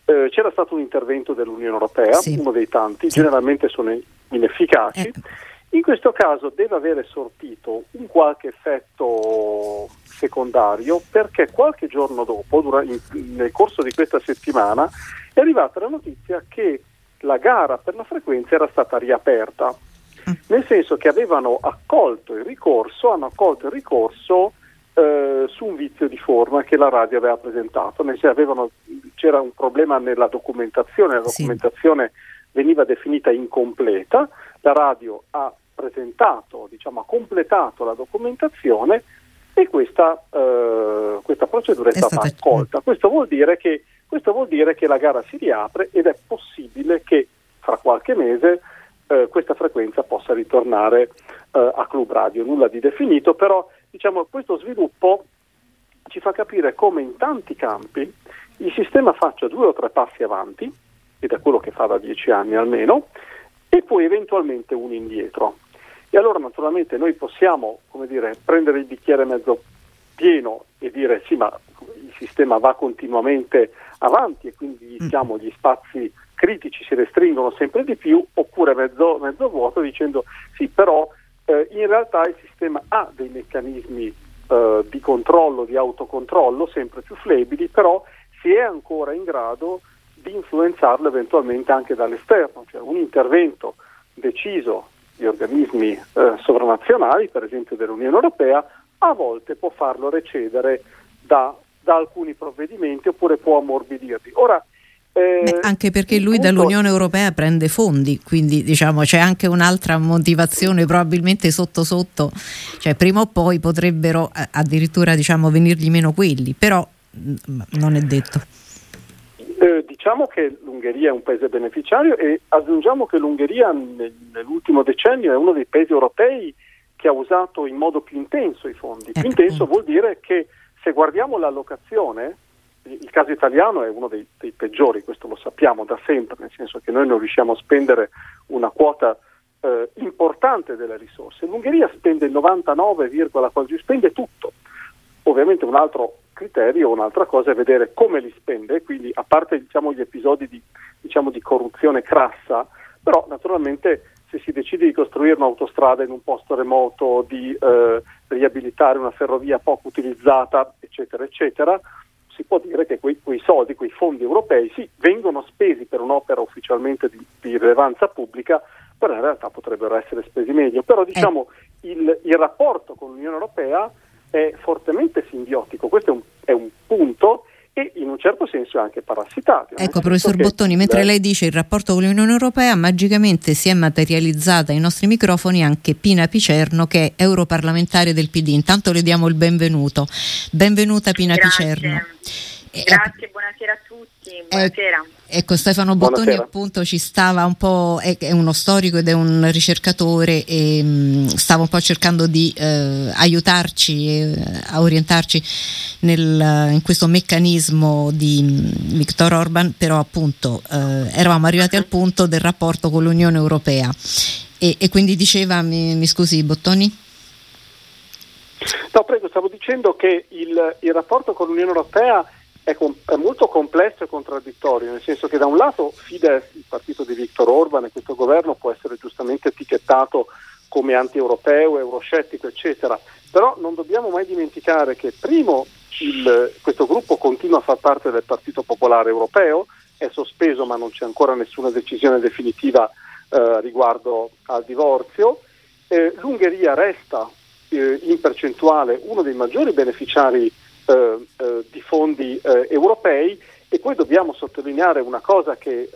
[SPEAKER 8] Eh, c'era stato un intervento dell'Unione Europea, sì. uno dei tanti, sì. generalmente sono inefficaci. In questo caso deve avere sortito un qualche effetto secondario perché qualche giorno dopo, durante, nel corso di questa settimana, è arrivata la notizia che la gara per la frequenza era stata riaperta, mm. nel senso che avevano accolto il ricorso, hanno accolto il ricorso eh, su un vizio di forma che la radio aveva presentato, avevano, c'era un problema nella documentazione, la documentazione sì. veniva definita incompleta, la radio ha presentato, diciamo, ha completato la documentazione e questa, eh, questa procedura è, è stata, stata accolta. Questo vuol, che, questo vuol, dire che, la gara si riapre ed è possibile che fra qualche mese eh, questa frequenza possa ritornare eh, a Club Radio. Nulla di definito, però diciamo, questo sviluppo ci fa capire come in tanti campi il sistema faccia due o tre passi avanti, ed è quello che fa da dieci anni almeno, e poi eventualmente uno indietro. E allora naturalmente noi possiamo dire, prendere il bicchiere mezzo pieno e dire sì ma il sistema va continuamente avanti e quindi mm. diciamo, gli spazi critici si restringono sempre di più, oppure mezzo, mezzo vuoto dicendo sì però eh, in realtà il sistema ha dei meccanismi eh, di controllo, di autocontrollo sempre più flebili, però si è ancora in grado di influenzarlo eventualmente anche dall'esterno, cioè un intervento deciso di organismi eh, sovranazionali, per esempio dell'Unione Europea, a volte può farlo recedere da, da alcuni provvedimenti oppure può ammorbidirli. Ora,
[SPEAKER 3] eh, Beh, anche perché lui punto... dall'Unione Europea prende fondi, quindi diciamo c'è anche un'altra motivazione probabilmente sotto sotto, cioè prima o poi potrebbero eh, addirittura diciamo venirgli meno quelli, però mm, non è detto.
[SPEAKER 8] Eh, diciamo che l'Ungheria è un paese beneficiario e aggiungiamo che l'Ungheria nell'ultimo decennio è uno dei paesi europei che ha usato in modo più intenso i fondi. Più ecco. intenso vuol dire che se guardiamo l'allocazione il caso italiano è uno dei, dei, peggiori, questo lo sappiamo da sempre, nel senso che noi non riusciamo a spendere una quota eh, importante delle risorse. L'Ungheria spende il 99, quasi spende tutto. Ovviamente un altro criterio, un'altra cosa è vedere come li spende, quindi a parte diciamo, gli episodi di, diciamo, di corruzione crassa, però naturalmente se si decide di costruire un'autostrada in un posto remoto, di eh, riabilitare una ferrovia poco utilizzata, eccetera, eccetera, si può dire che quei, quei, soldi, quei fondi europei, sì, vengono spesi per un'opera ufficialmente di, di, rilevanza pubblica, però in realtà potrebbero essere spesi meglio. Però diciamo eh. il, il, rapporto con l'Unione Europea è fortemente simbiotico, questo è un, è un punto e in un certo senso è anche parassitario.
[SPEAKER 3] Ecco, professor Bottoni, mentre lei dice il rapporto con l'Unione Europea, magicamente si è materializzata ai nostri microfoni anche Pina Picerno, che è europarlamentare del PD. Intanto le diamo il benvenuto. Benvenuta Pina
[SPEAKER 7] Grazie.
[SPEAKER 3] Picerno.
[SPEAKER 7] Grazie, buonasera a tutti. Buonasera.
[SPEAKER 3] Eh, ecco, Stefano Bottoni buonasera. appunto ci stava un po', è, è, uno storico ed è un ricercatore e mh, mm, stava un po' cercando di eh, aiutarci, eh, a orientarci nel, in questo meccanismo di mh, mm, Viktor Orban, però appunto eh, eravamo arrivati al punto del rapporto con l'Unione Europea e, e quindi diceva, mi, mi scusi Bottoni?
[SPEAKER 8] No, prego, stavo dicendo che il, il rapporto con l'Unione Europea è, com- è, molto complesso e contraddittorio, nel senso che da un lato Fidesz, il partito di Viktor Orban e questo governo può essere giustamente etichettato come anti-europeo, euroscettico, eccetera, però non dobbiamo mai dimenticare che primo il, questo gruppo continua a far parte del Partito Popolare Europeo, è sospeso ma non c'è ancora nessuna decisione definitiva eh, riguardo al divorzio, eh, l'Ungheria resta eh, in percentuale uno dei maggiori beneficiari di fondi eh, europei e poi dobbiamo sottolineare una cosa che eh,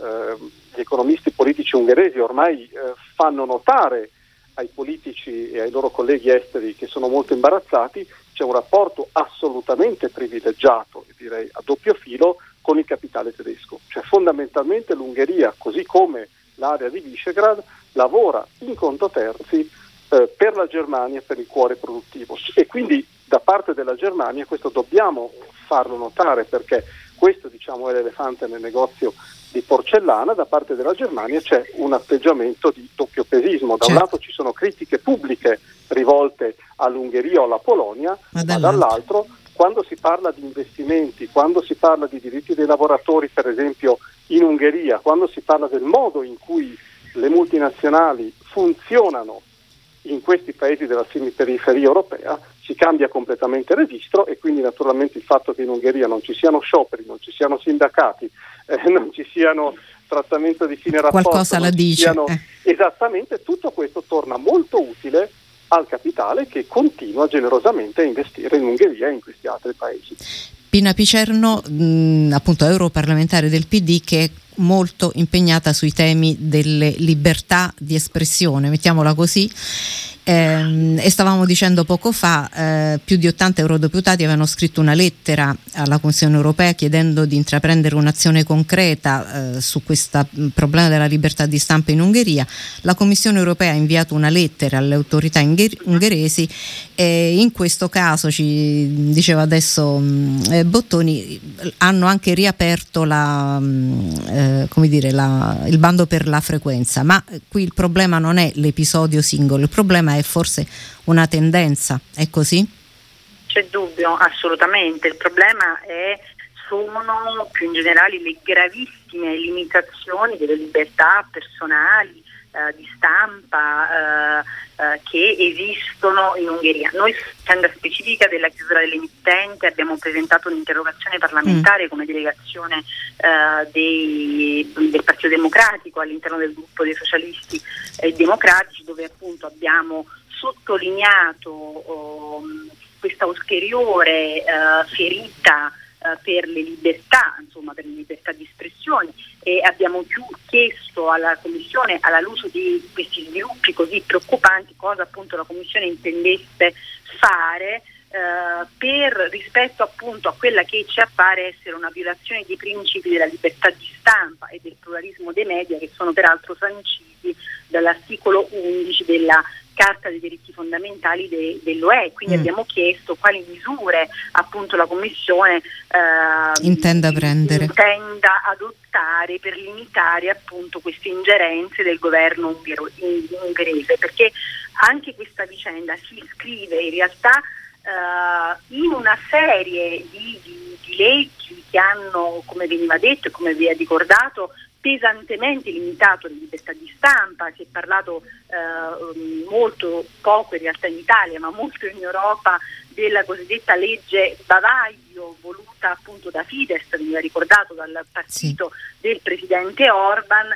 [SPEAKER 8] gli economisti politici ungheresi ormai eh, fanno notare ai politici e ai loro colleghi esteri che sono molto imbarazzati, c'è un rapporto assolutamente privilegiato, direi a doppio filo, con il capitale tedesco. Cioè fondamentalmente l'Ungheria, così come l'area di Visegrad, lavora in conto terzi eh, per la Germania, per il cuore produttivo. E quindi da parte della Germania questo dobbiamo farlo notare perché questo diciamo, è l'elefante nel negozio di porcellana, da parte della Germania c'è un atteggiamento di doppio pesismo. Da certo. un lato ci sono critiche pubbliche rivolte all'Ungheria o alla Polonia, ma, ma dall'altro quando si parla di investimenti, quando si parla di diritti dei lavoratori, per esempio in Ungheria, quando si parla del modo in cui le multinazionali funzionano in questi paesi della semiperiferia europea, si cambia completamente registro e quindi naturalmente il fatto che in Ungheria non ci siano scioperi, non ci siano sindacati, eh, non ci siano trattamento di fine rapporto,
[SPEAKER 3] qualcosa la dice. Siano, eh.
[SPEAKER 8] Esattamente, tutto questo torna molto utile al capitale che continua generosamente a investire in Ungheria e in questi altri paesi.
[SPEAKER 3] Pina Picerno, mh, appunto europarlamentare del PD, che è molto impegnata sui temi delle libertà di espressione, mettiamola così eh, e stavamo dicendo poco fa, eh, più di 80 eurodeputati avevano scritto una lettera alla Commissione europea chiedendo di intraprendere un'azione concreta eh, su questo problema della libertà di stampa in Ungheria. La Commissione europea ha inviato una lettera alle autorità ungheresi e in questo caso, ci diceva adesso mh, eh, Bottoni, hanno anche riaperto la, mh, mm, eh, dire, la, il bando per la frequenza, ma qui il problema non è l'episodio singolo, il problema è è forse una tendenza, è così?
[SPEAKER 7] C'è dubbio, assolutamente. Il problema è, sono più in generale le gravissime limitazioni delle libertà personali, eh, di stampa eh, eh, che esistono in Ungheria. Noi, vicenda specifica della chiusura dell'emittente, abbiamo presentato un'interrogazione parlamentare mm. come delegazione eh, dei, del Partito Democratico all'interno del gruppo dei socialisti e democratici dove appunto abbiamo sottolineato oh, questa ulteriore eh, ferita per le libertà, insomma per le libertà di espressione e abbiamo più chiesto alla Commissione alla luce di questi sviluppi così preoccupanti cosa appunto la Commissione intendesse fare eh, per rispetto appunto a quella che ci appare essere una violazione dei principi della libertà di stampa e del pluralismo dei media che sono peraltro sanciti dall'articolo 11 della Carta dei diritti fondamentali de, dell'UE, quindi mm. abbiamo chiesto quali misure appunto la Commissione eh,
[SPEAKER 3] intenda prendere.
[SPEAKER 7] Intenda adottare per limitare appunto queste ingerenze del governo ungher- ungherese, perché anche questa vicenda si iscrive in realtà eh, in una serie di, di, di leggi che hanno, come veniva detto e come vi ha ricordato, pesantemente limitato la libertà di stampa, si è parlato eh, molto poco in realtà in Italia, ma molto in Europa della cosiddetta legge Bavaglio voluta appunto da Fidesz, veniva ricordato dal partito sì. del presidente Orban,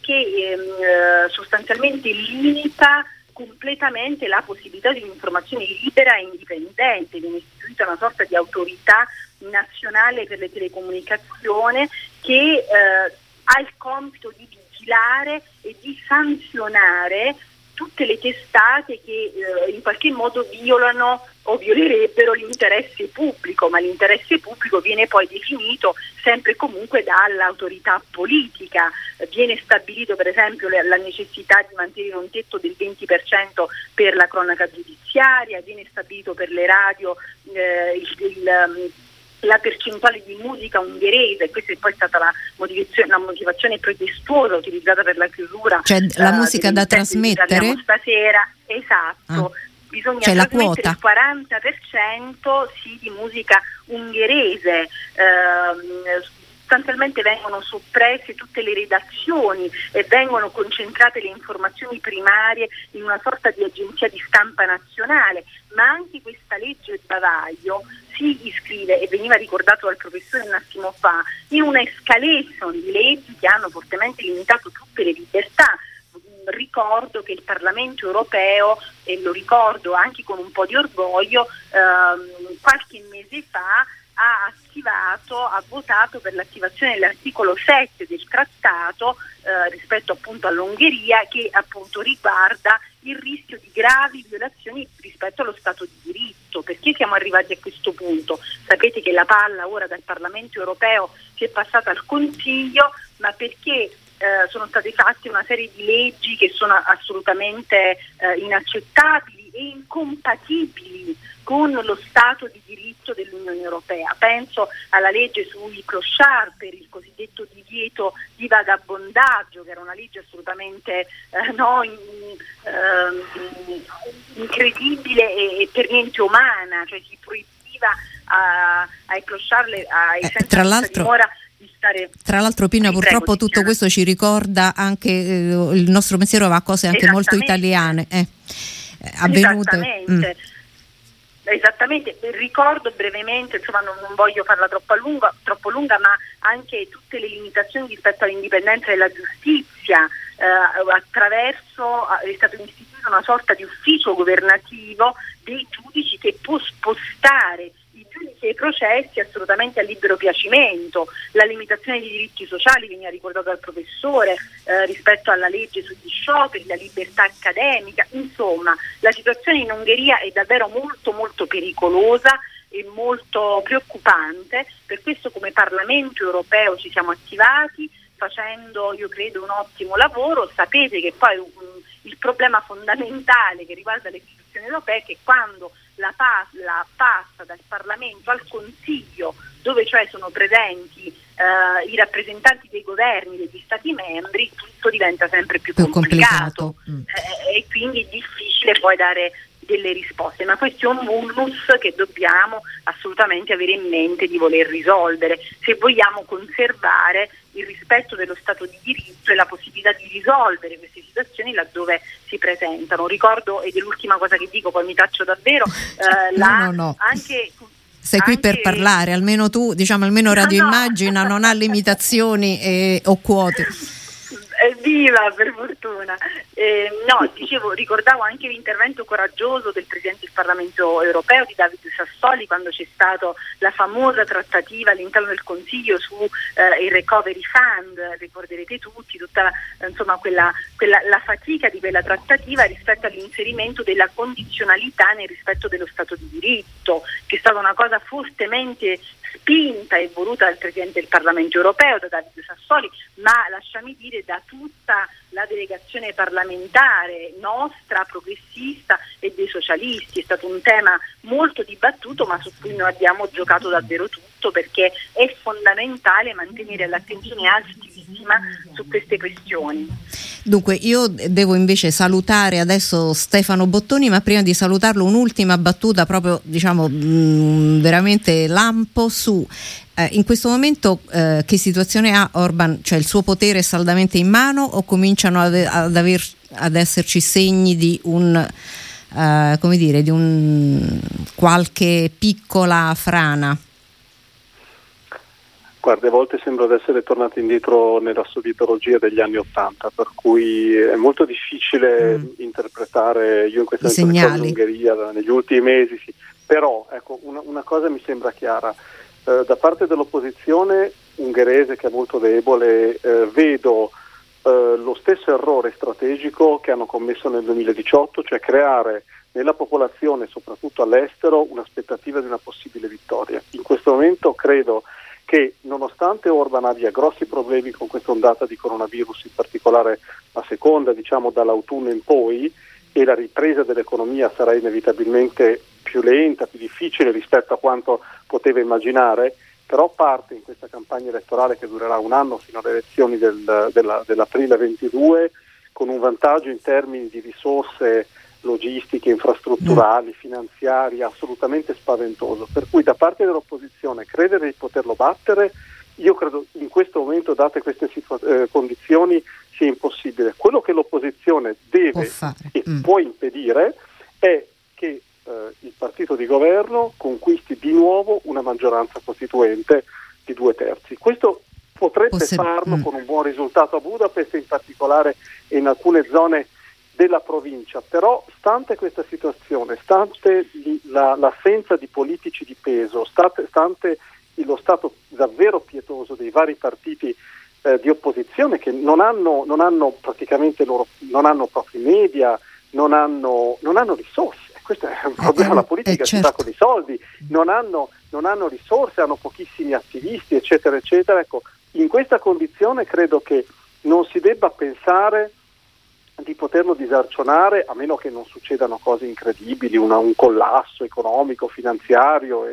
[SPEAKER 7] che ehm, eh, sostanzialmente limita completamente la possibilità di un'informazione libera e indipendente, viene istituita una sorta di autorità nazionale per le telecomunicazioni che eh, ha il compito di vigilare e di sanzionare tutte le testate che eh, in qualche modo violano o violerebbero l'interesse pubblico, ma l'interesse pubblico viene poi definito sempre e comunque dall'autorità politica. Viene stabilito per esempio la necessità di mantenere un tetto del 20% per la cronaca giudiziaria, viene stabilito per le radio eh, il, il la percentuale di musica ungherese, questa è poi stata la motivazione, la motivazione pretestuosa utilizzata per la chiusura.
[SPEAKER 3] Cioè la uh, musica da trasmettere?
[SPEAKER 7] Stasera, esatto. Ah. Bisogna
[SPEAKER 3] cioè
[SPEAKER 7] trasmettere il 40% sì, di musica ungherese. Uh, sostanzialmente vengono soppresse tutte le redazioni e vengono concentrate le informazioni primarie in una sorta di agenzia di stampa nazionale, ma anche questa legge Bavaglio si iscrive, e veniva ricordato dal professore un attimo fa, in una escalation di leggi che hanno fortemente limitato tutte le libertà. Ricordo che il Parlamento europeo, e lo ricordo anche con un po' di orgoglio, ehm, qualche mese fa ha attivato, ha votato per l'attivazione dell'articolo 7 del trattato eh, rispetto appunto all'Ungheria che appunto riguarda il rischio di gravi violazioni rispetto allo Stato di diritto. Perché siamo arrivati a questo punto? Sapete che la palla ora dal Parlamento europeo si è passata al Consiglio, ma perché eh, sono state fatte una serie di leggi che sono assolutamente eh, inaccettabili e incompatibili con lo Stato di diritto dell'Unione Europea. Penso alla legge sui clochard per il cosiddetto divieto di vagabondaggio, che era una legge assolutamente eh, no, in, eh, incredibile e, e, per niente umana, cioè si proibiva a, ai clochard, ai
[SPEAKER 3] eh, senza dimora Stare... Tra l'altro Pina Ti purtroppo prego, tutto questo ci ricorda anche eh, il nostro pensiero va a cose anche molto italiane eh, avvenute.
[SPEAKER 7] Esattamente. Mm. Esattamente, ricordo brevemente, insomma non, non voglio farla troppo lunga, troppo lunga, ma anche tutte le limitazioni rispetto all'indipendenza della giustizia, eh, attraverso è stato istituito una sorta di ufficio governativo dei giudici che può spostare giudici e i processi assolutamente a libero piacimento, la limitazione dei diritti sociali veniva ricordato dal professore eh, rispetto alla legge sugli scioperi, la libertà accademica, insomma la situazione in Ungheria è davvero molto molto pericolosa e molto preoccupante, per questo come Parlamento europeo ci siamo attivati facendo io credo un ottimo lavoro, sapete che poi um, il problema fondamentale che riguarda le istituzioni europee è che quando la, pa- la passa dal Parlamento al Consiglio, dove cioè sono presenti eh, i rappresentanti dei governi degli Stati membri, tutto diventa sempre più, più complicato, complicato. Mm. Eh, e quindi è difficile poi dare delle risposte, ma questo è un vulnus che dobbiamo assolutamente avere in mente di voler risolvere se vogliamo conservare il rispetto dello Stato di diritto e la possibilità di risolvere queste situazioni laddove si presentano. Ricordo, ed è l'ultima cosa che dico, poi mi taccio davvero, eh,
[SPEAKER 3] no, la, no, no. anche sei qui per parlare, almeno tu, diciamo, almeno Radio no, no. Immagina non ha limitazioni e, o quote.
[SPEAKER 7] Evviva, per fortuna. Eh, no, dicevo, ricordavo anche l'intervento coraggioso del Presidente del Parlamento europeo, di Davide Sassoli, quando c'è stata la famosa trattativa all'interno del Consiglio sul eh, Recovery Fund, ricorderete tutti, tutta insomma, quella, quella, la fatica di quella trattativa rispetto all'inserimento della condizionalità nel rispetto dello Stato di diritto, che è stata una cosa fortemente spinta e voluta dal Presidente del Parlamento europeo, da Davide Sassoli, ma lasciami dire da tutta la delegazione parlamentare nostra, progressista e dei socialisti. È stato un tema molto dibattuto ma su cui noi abbiamo giocato davvero tutto perché è fondamentale mantenere l'attenzione altissima su queste questioni.
[SPEAKER 3] Dunque, io devo invece salutare adesso Stefano Bottoni, ma prima di salutarlo un'ultima battuta proprio, diciamo, mh, mm, veramente lampo su eh, in questo momento eh, che situazione ha Orban? Cioè il suo potere è saldamente in mano o cominciano ad, ad, aver, ad esserci segni di un, eh, come dire, di un qualche piccola frana?
[SPEAKER 8] Guarda, a volte sembra di essere tornato indietro nella sovietologia degli anni Ottanta, per cui è molto difficile mm. interpretare, io in questa
[SPEAKER 3] situazione
[SPEAKER 8] in Ungheria negli ultimi mesi, sì. però ecco, una, una cosa mi sembra chiara, eh, da parte dell'opposizione ungherese che è molto debole eh, vedo eh, lo stesso errore strategico che hanno commesso nel 2018, cioè creare nella popolazione, soprattutto all'estero, un'aspettativa di una possibile vittoria. In questo momento credo che nonostante Orban abbia grossi problemi con questa ondata di coronavirus, in particolare la seconda, diciamo dall'autunno in poi, e la ripresa dell'economia sarà inevitabilmente più lenta, più difficile rispetto a quanto poteva immaginare, però parte in questa campagna elettorale che durerà un anno fino alle elezioni del, della, dell'aprile 22 con un vantaggio in termini di risorse logistiche, infrastrutturali, mm. finanziarie assolutamente spaventoso. Per cui da parte dell'opposizione credere di poterlo battere, io credo in questo momento, date queste situa- eh, condizioni, sia impossibile. Quello che l'opposizione deve e mm. può impedire è che eh, il partito di governo conquisti di nuovo una maggioranza costituente di due terzi. Questo potrebbe Possi- farlo mm. con un buon risultato a Budapest, in particolare in alcune zone della provincia, però stante questa situazione, stante la, l'assenza di politici di peso, stante, stante lo stato davvero pietoso dei vari partiti eh, di opposizione che non hanno, non hanno praticamente loro, non hanno propri media, non hanno, non hanno risorse. Questo è un problema, la politica eh, certo. si fa con i soldi, non hanno, non hanno risorse, hanno pochissimi attivisti, eccetera, eccetera. Ecco, in questa condizione credo che non si debba pensare di poterlo disarcionare a meno che non succedano cose incredibili, una, un collasso economico, finanziario,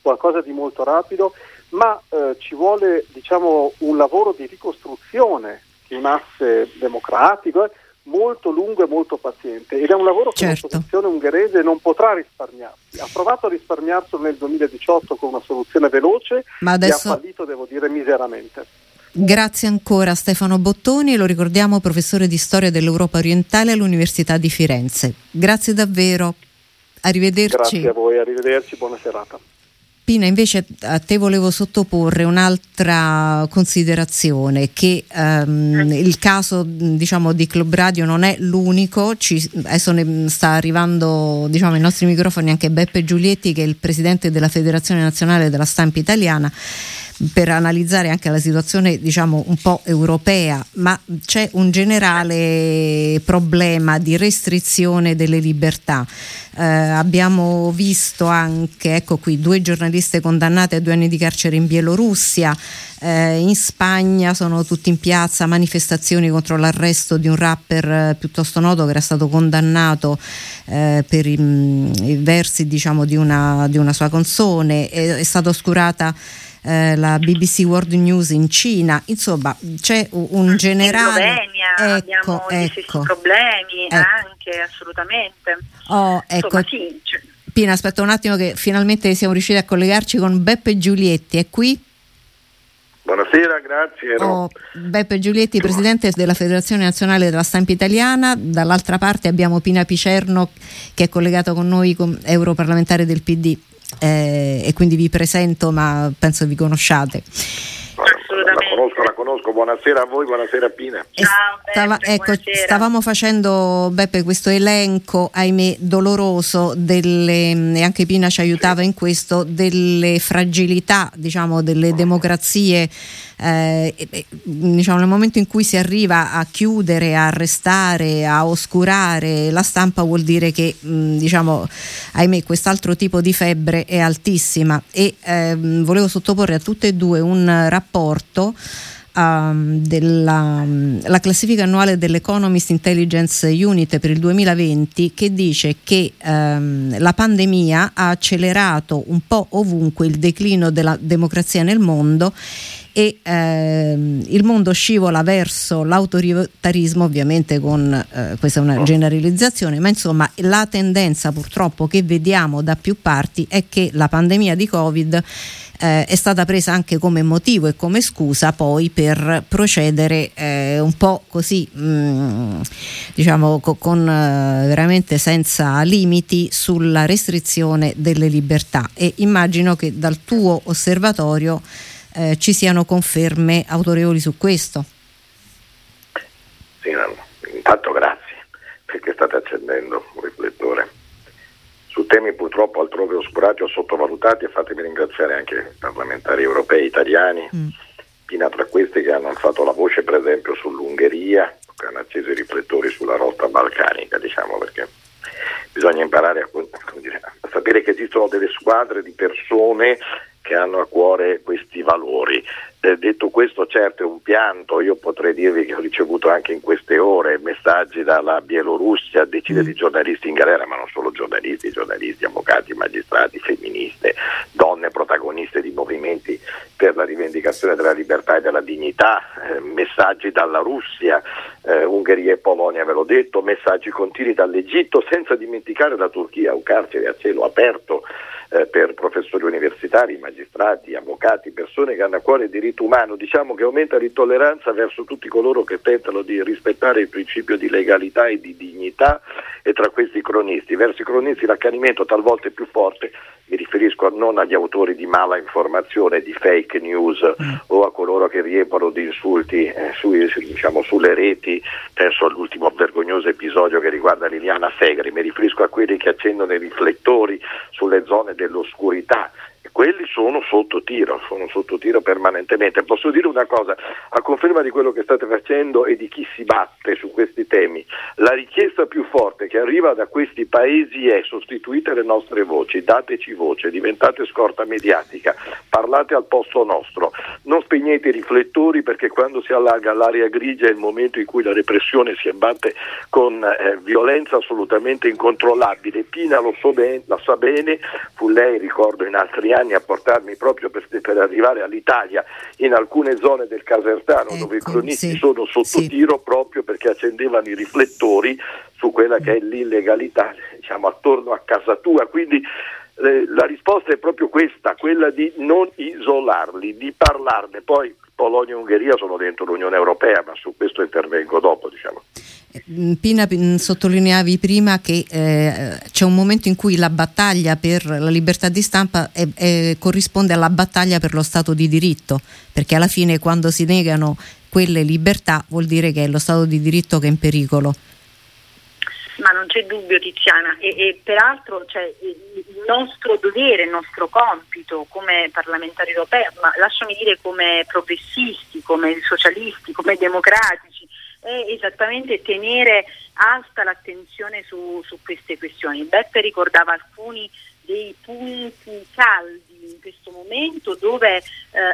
[SPEAKER 8] qualcosa di molto rapido, ma eh, ci vuole diciamo, un lavoro di ricostruzione di un asse democratico eh, molto lungo e molto paziente ed è un lavoro che certo. l'opposizione ungherese non potrà risparmiarsi. Ha provato a risparmiarselo nel 2018 con una soluzione veloce ma adesso... e ha fallito, devo dire, miseramente.
[SPEAKER 3] Grazie ancora a Stefano Bottoni, lo ricordiamo professore di storia dell'Europa orientale all'Università di Firenze. Grazie davvero, arrivederci.
[SPEAKER 8] Grazie a voi, arrivederci, buona serata.
[SPEAKER 3] Pina, invece a te volevo sottoporre un'altra considerazione, che um, il caso diciamo, di Club Radio non è l'unico, Ci, adesso ne sta arrivando diciamo, ai nostri microfoni anche Beppe Giulietti che è il presidente della Federazione Nazionale della Stampa Italiana per analizzare anche la situazione diciamo un po' europea, ma c'è un generale problema di restrizione delle libertà. Eh, abbiamo visto anche, ecco qui, due giornaliste condannate a due anni di carcere in Bielorussia, eh, in Spagna sono tutti in piazza, manifestazioni contro l'arresto di un rapper eh, piuttosto noto che era stato condannato eh, per i, mm, i versi diciamo, di, una, di, una, sua canzone, è, è stata oscurata eh, la BBC World News in Cina, insomma c'è un generale...
[SPEAKER 7] In Slovenia ecco, abbiamo ecco, problemi ecco. anche, assolutamente.
[SPEAKER 3] Oh, ecco. Insomma, sì, cioè. Pina, aspetta un attimo che finalmente siamo riusciti a collegarci con Beppe Giulietti, è qui?
[SPEAKER 9] Buonasera, grazie.
[SPEAKER 3] Oh, Beppe Giulietti, presidente della Federazione Nazionale della Stampa Italiana. Dall'altra parte abbiamo Pina Picerno che è collegato con noi, come europarlamentare del PD eh, e quindi vi presento, ma penso vi conosciate.
[SPEAKER 9] La conosco, la conosco, buonasera a voi, buonasera Pina.
[SPEAKER 7] Ciao, Stava,
[SPEAKER 3] Beppe, ecco, stavamo facendo, Beppe, questo elenco, ahimè, doloroso, delle, e anche Pina ci aiutava in questo, delle fragilità, diciamo, delle democrazie eh, diciamo, nel momento in cui si arriva a chiudere, a arrestare, a oscurare la stampa vuol dire che mh, diciamo, ahimè quest'altro tipo di febbre è altissima e ehm, volevo sottoporre a tutte e due un rapporto Um, della um, classifica annuale dell'Economist Intelligence Unit per il 2020 che dice che um, la pandemia ha accelerato un po' ovunque il declino della democrazia nel mondo e ehm, il mondo scivola verso l'autoritarismo, ovviamente con eh, questa è una generalizzazione, ma insomma la tendenza purtroppo che vediamo da più parti è che la pandemia di Covid eh, è stata presa anche come motivo e come scusa poi per procedere eh, un po' così, mh, mm, diciamo, co- con eh, veramente senza limiti sulla restrizione delle libertà. E immagino che dal tuo osservatorio eh, ci siano conferme autorevoli su questo.
[SPEAKER 9] Sì, no, intanto grazie perché state accendendo un riflettore su temi purtroppo altrove oscurati o sottovalutati e fatemi ringraziare anche i parlamentari europei italiani, mm. Pina tra questi che hanno alzato la voce per esempio sull'Ungheria, che hanno acceso i riflettori sulla rotta balcanica, diciamo perché bisogna imparare a, a sapere che esistono delle squadre di persone che hanno a cuore questi valori. Eh, detto questo, certo è un pianto, io potrei dirvi che ho ricevuto anche in queste ore messaggi dalla Bielorussia, decine mm. di giornalisti in galera, ma non solo giornalisti, giornalisti, avvocati, magistrati, femministe, donne protagoniste di movimenti per la rivendicazione della libertà e della dignità, eh, messaggi dalla Russia, eh, Ungheria e Polonia, ve l'ho detto, messaggi continui dall'Egitto, senza dimenticare la Turchia, un carcere a cielo aperto eh, per professori universitari, magistrati, avvocati, persone che hanno a cuore il diritto umano, diciamo che aumenta l'intolleranza verso tutti coloro che tentano di rispettare il principio di legalità e di dignità e tra questi cronisti. Verso i cronisti l'accanimento talvolta è più forte, mi riferisco non agli autori di mala informazione, di fake news mm. o a coloro che riempiono di insulti eh, sui, diciamo, sulle reti, penso all'ultimo vergognoso episodio che riguarda Liliana Segri, mi riferisco a quelli che accendono i riflettori sulle zone dell'oscurità quelli sono sotto tiro, sono sotto tiro permanentemente. Posso dire una cosa, a conferma di quello che state facendo e di chi si batte su questi temi, la richiesta più forte che arriva da questi paesi è sostituite le nostre voci, dateci voce, diventate scorta mediatica, parlate al posto nostro, non spegnete i riflettori perché quando si allarga l'area grigia è il momento in cui la repressione si abbatte con eh, violenza assolutamente incontrollabile. Pina lo so ben, la sa bene, fu lei, ricordo, in altri anni a portarmi proprio per, per arrivare all'Italia in alcune zone del Casertano ecco, dove i cronisti sì, sono sotto sì. tiro proprio perché accendevano i riflettori su quella che è l'illegalità diciamo, attorno a casa tua. Quindi eh, la risposta è proprio questa, quella di non isolarli, di parlarne. Poi Polonia e Ungheria sono dentro l'Unione Europea, ma su questo intervengo dopo. Diciamo.
[SPEAKER 3] Mm, Pina, mm, sottolineavi prima che eh, c'è un momento in cui la battaglia per la libertà di stampa è, è, corrisponde alla battaglia per lo Stato di diritto, perché alla fine quando si negano quelle libertà vuol dire che è lo Stato di diritto che è in pericolo.
[SPEAKER 7] Ma non c'è dubbio Tiziana e, e peraltro cioè, il nostro dovere, il nostro compito come parlamentari europei, ma lasciami dire come progressisti, come socialisti, come democratici, è esattamente tenere alta l'attenzione su, su queste questioni. Beppe ricordava alcuni dei punti caldi in questo momento dove eh,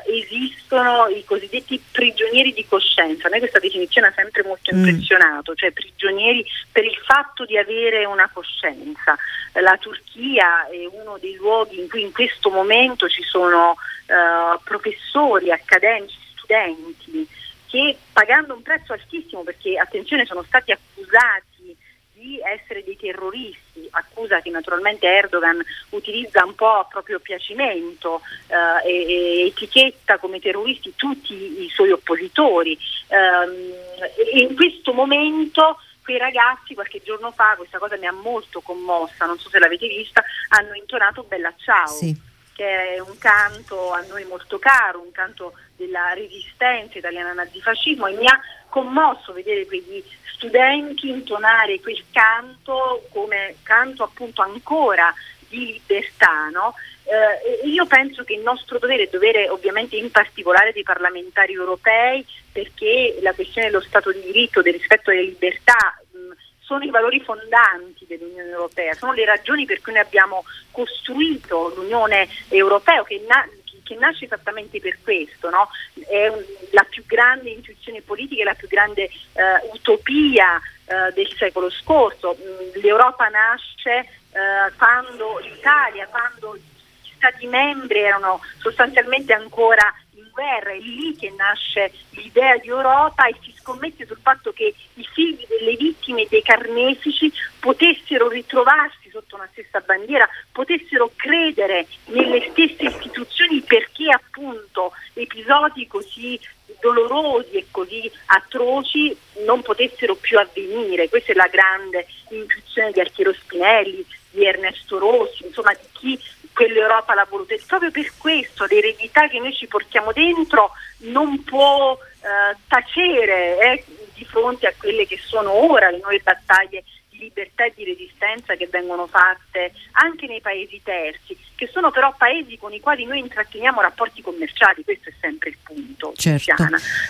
[SPEAKER 7] esistono i cosiddetti prigionieri di coscienza. A me questa definizione ha sempre molto mm. impressionato, cioè prigionieri per il fatto di avere una coscienza. La Turchia è uno dei luoghi in cui in questo momento ci sono eh, professori, accademici, studenti che pagando un prezzo altissimo perché attenzione sono stati accusati di essere dei terroristi, accusa che naturalmente Erdogan utilizza un po' a proprio piacimento eh, e, etichetta come terroristi tutti i suoi oppositori. Eh, e in questo momento quei ragazzi qualche giorno fa, questa cosa mi ha molto commossa, non so se l'avete vista, hanno intonato Bella Ciao. Sì che è un canto a noi molto caro, un canto della resistenza italiana al nazifascismo e mi ha commosso vedere quegli studenti intonare quel canto come canto appunto ancora di libertà. No? Eh, io penso che il nostro dovere, dovere ovviamente in particolare dei parlamentari europei, perché la questione dello Stato di diritto, del rispetto delle libertà, mh, sono i valori fondanti dell'Unione Europea, sono le ragioni per cui noi abbiamo costruito l'Unione Europea, che, na- che nasce esattamente per questo, no? è un, la più grande intuizione politica, la più grande uh, utopia uh, del secolo scorso. Mm, L'Europa nasce uh, quando l'Italia, quando gli Stati membri erano sostanzialmente ancora in guerra, è lì che nasce l'idea di Europa e si scommette sul fatto che i figli delle vittime dei carnefici potessero ritrovarsi sotto una stessa bandiera, potessero credere nelle stesse istituzioni perché appunto episodi così dolorosi e così atroci non potessero più avvenire. Questa è la grande intuizione di Altiero Spinelli, di Ernesto Rossi, insomma di chi quell'Europa l'ha voluta. E proprio per questo l'eredità che noi ci portiamo dentro non può eh, tacere eh, di fronte a quelle che sono ora le nuove battaglie libertà e di resistenza che vengono fatte anche nei paesi terzi, che sono però paesi con i quali noi intratteniamo rapporti commerciali, questo è sempre il punto.
[SPEAKER 3] Certo.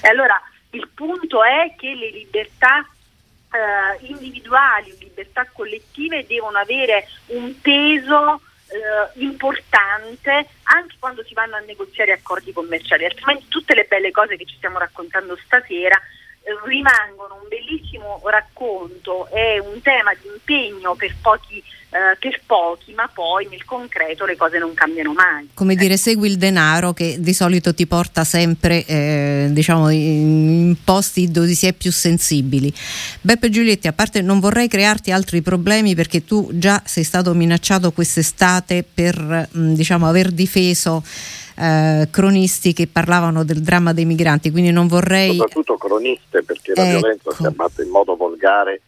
[SPEAKER 7] E allora il punto è che le libertà eh, individuali, libertà collettive devono avere un peso eh, importante anche quando si vanno a negoziare accordi commerciali, altrimenti tutte le belle cose che ci stiamo raccontando stasera rimangono un bellissimo racconto, è un tema di impegno per pochi eh, per pochi, ma poi nel concreto le cose non cambiano mai.
[SPEAKER 3] Come dire, segui il denaro che di solito ti porta sempre eh, diciamo, in posti dove si è più sensibili. Beppe Giulietti, a parte non vorrei crearti altri problemi perché tu già sei stato minacciato quest'estate per mh, diciamo, aver difeso eh, cronisti che parlavano del dramma dei migranti, quindi non vorrei...
[SPEAKER 9] Soprattutto croniste perché la ecco. violenza si abbatte in modo volgare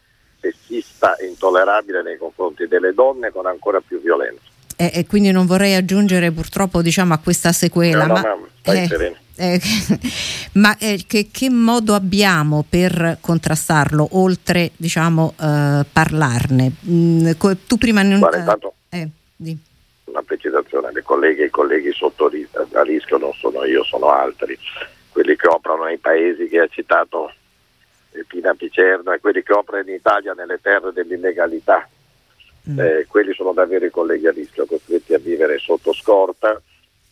[SPEAKER 9] sessista e intollerabile nei confronti delle donne con ancora più violenza.
[SPEAKER 3] E, e quindi non vorrei aggiungere purtroppo diciamo, a questa sequela,
[SPEAKER 9] no, no, ma, eh,
[SPEAKER 3] eh, ma eh, che, che, modo abbiamo per contrastarlo oltre diciamo, eh, parlarne? Mm, tu prima non...
[SPEAKER 9] Guarda, intanto,
[SPEAKER 3] eh, di.
[SPEAKER 9] una precisazione, le colleghe e i colleghi sotto a rischio non sono io, sono altri, quelli che operano nei paesi che ha citato Pina Picerno e quelli che operano in Italia nelle terre dell'illegalità. Mm. Eh, quelli sono davvero i colleghi a rischio, costretti a vivere sotto scorta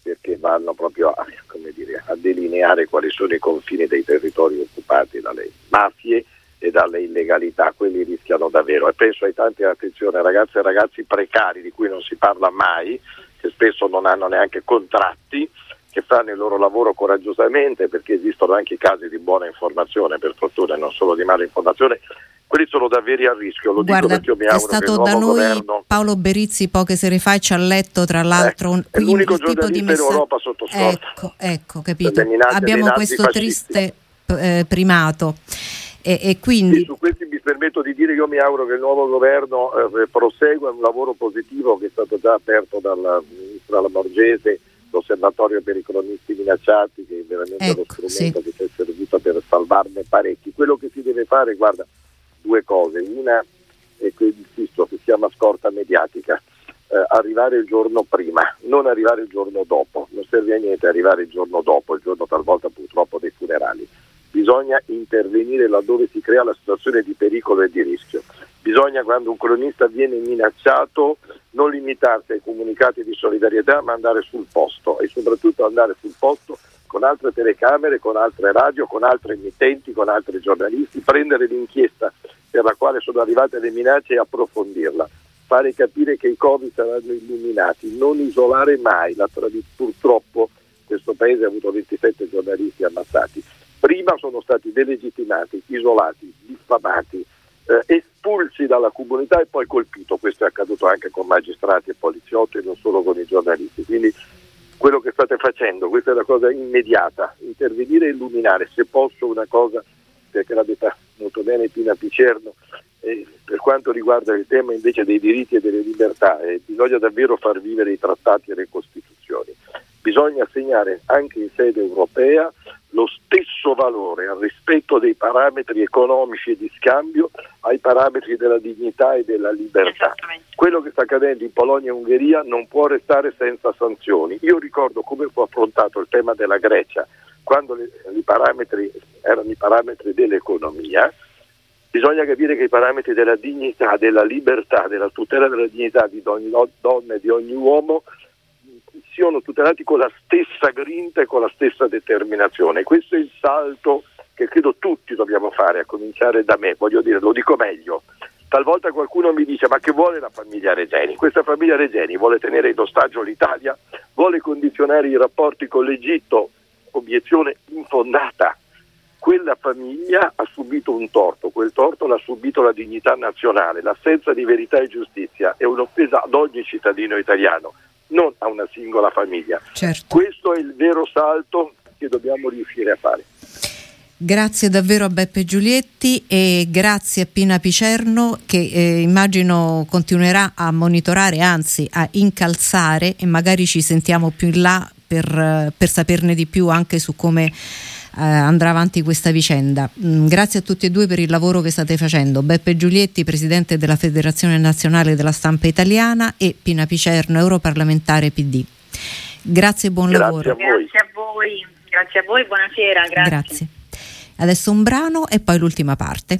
[SPEAKER 9] perché vanno proprio a, dire, a delineare quali sono i confini dei territori occupati dalle mafie e dalle illegalità, quelli rischiano davvero. E penso ai tanti, attenzione, ragazze e ragazzi precari di cui non si parla mai, che spesso non hanno neanche contratti, che fanno il loro lavoro coraggiosamente perché esistono anche casi di buona informazione, per fortuna, e non solo di mala informazione. Quelli sono davvero a rischio, lo
[SPEAKER 3] Guarda,
[SPEAKER 9] dico perché io mi
[SPEAKER 3] auguro
[SPEAKER 9] che il
[SPEAKER 3] nuovo da noi
[SPEAKER 9] governo...
[SPEAKER 3] Paolo Berizzi poche sere fa ci ha letto tra l'altro
[SPEAKER 9] eh,
[SPEAKER 3] un,
[SPEAKER 9] è l'unico
[SPEAKER 3] tipo di messaggio
[SPEAKER 9] Europa sotto scorta.
[SPEAKER 3] ecco, ecco, capito abbiamo questo triste eh, primato e, e quindi
[SPEAKER 9] Sì, su questi mi permetto di dire che io mi auguro che il nuovo governo eh, prosegua un lavoro positivo che è stato già aperto dalla ministra Lamorgese, l'osservatorio per i cronisti minacciati, che è veramente
[SPEAKER 3] Ecco,
[SPEAKER 9] lo strumento
[SPEAKER 3] sì.
[SPEAKER 9] che ci è servito per salvarne parecchi. Quello che si deve fare, guarda, due cose. Una è che insisto, si chiama scorta mediatica. Eh, arrivare il giorno prima, non arrivare il giorno dopo, non serve a niente arrivare il giorno dopo, il giorno talvolta purtroppo dei funerali. Bisogna intervenire laddove si crea la situazione di pericolo e di rischio. Bisogna, quando un cronista viene minacciato, non limitarsi ai comunicati di solidarietà, ma andare sul posto e soprattutto andare sul posto con altre telecamere, con altre radio, con altre emittenti, con altri giornalisti, prendere l'inchiesta per la quale sono arrivate le minacce e approfondirla, fare capire che i Covid saranno illuminati, non isolare mai la. Purtroppo questo paese ha avuto 27 giornalisti ammazzati. Prima sono stati delegittimati, isolati, diffamati, eh, espulsi dalla comunità e poi colpito. Questo è accaduto anche con magistrati e poliziotti e non solo con i giornalisti. Quindi quello che state facendo, questa è la cosa immediata, intervenire e illuminare, se posso una cosa, perché l'ha detta molto bene Pina Picerno, eh, per quanto riguarda il tema invece dei diritti e delle libertà, eh, bisogna davvero far vivere i trattati e le costituzioni, bisogna assegnare anche in sede europea lo stesso valore al rispetto dei parametri economici e di scambio ai parametri della dignità e della libertà. Quello che sta accadendo in Polonia e Ungheria non può restare senza sanzioni. Io ricordo come fu affrontato il tema della Grecia quando le, i parametri erano i parametri dell'economia. Bisogna capire che i parametri della dignità, della libertà, della tutela della dignità di ogni donna e di ogni uomo siano tutelati con la stessa grinta e con la stessa determinazione. Questo è il salto che credo tutti dobbiamo fare, a cominciare da me, voglio dire, lo dico meglio. Talvolta qualcuno mi dice ma che vuole la famiglia Regeni? Questa famiglia Regeni vuole tenere in ostaggio l'Italia, vuole condizionare i rapporti con l'Egitto, obiezione infondata. Quella famiglia ha subito un torto, quel torto l'ha subito la dignità nazionale, l'assenza di verità e giustizia è un'offesa ad ogni cittadino italiano non a una singola famiglia.
[SPEAKER 3] Certo.
[SPEAKER 9] Questo è il vero salto che dobbiamo riuscire a fare.
[SPEAKER 3] Grazie davvero a Beppe Giulietti e grazie a Pina Picerno che eh, immagino continuerà a monitorare, anzi a incalzare e magari ci sentiamo più in là per, per saperne di più anche su come eh, andrà avanti questa vicenda. Mm, grazie a tutti e due per il lavoro che state facendo. Beppe Giulietti, presidente della Federazione Nazionale della Stampa Italiana e Pina Picerno, europarlamentare PD. Grazie e buon
[SPEAKER 9] Grazie
[SPEAKER 3] lavoro.
[SPEAKER 9] a voi.
[SPEAKER 7] Grazie a voi, grazie a voi, buonasera, grazie.
[SPEAKER 3] Grazie. Adesso un brano e poi l'ultima parte.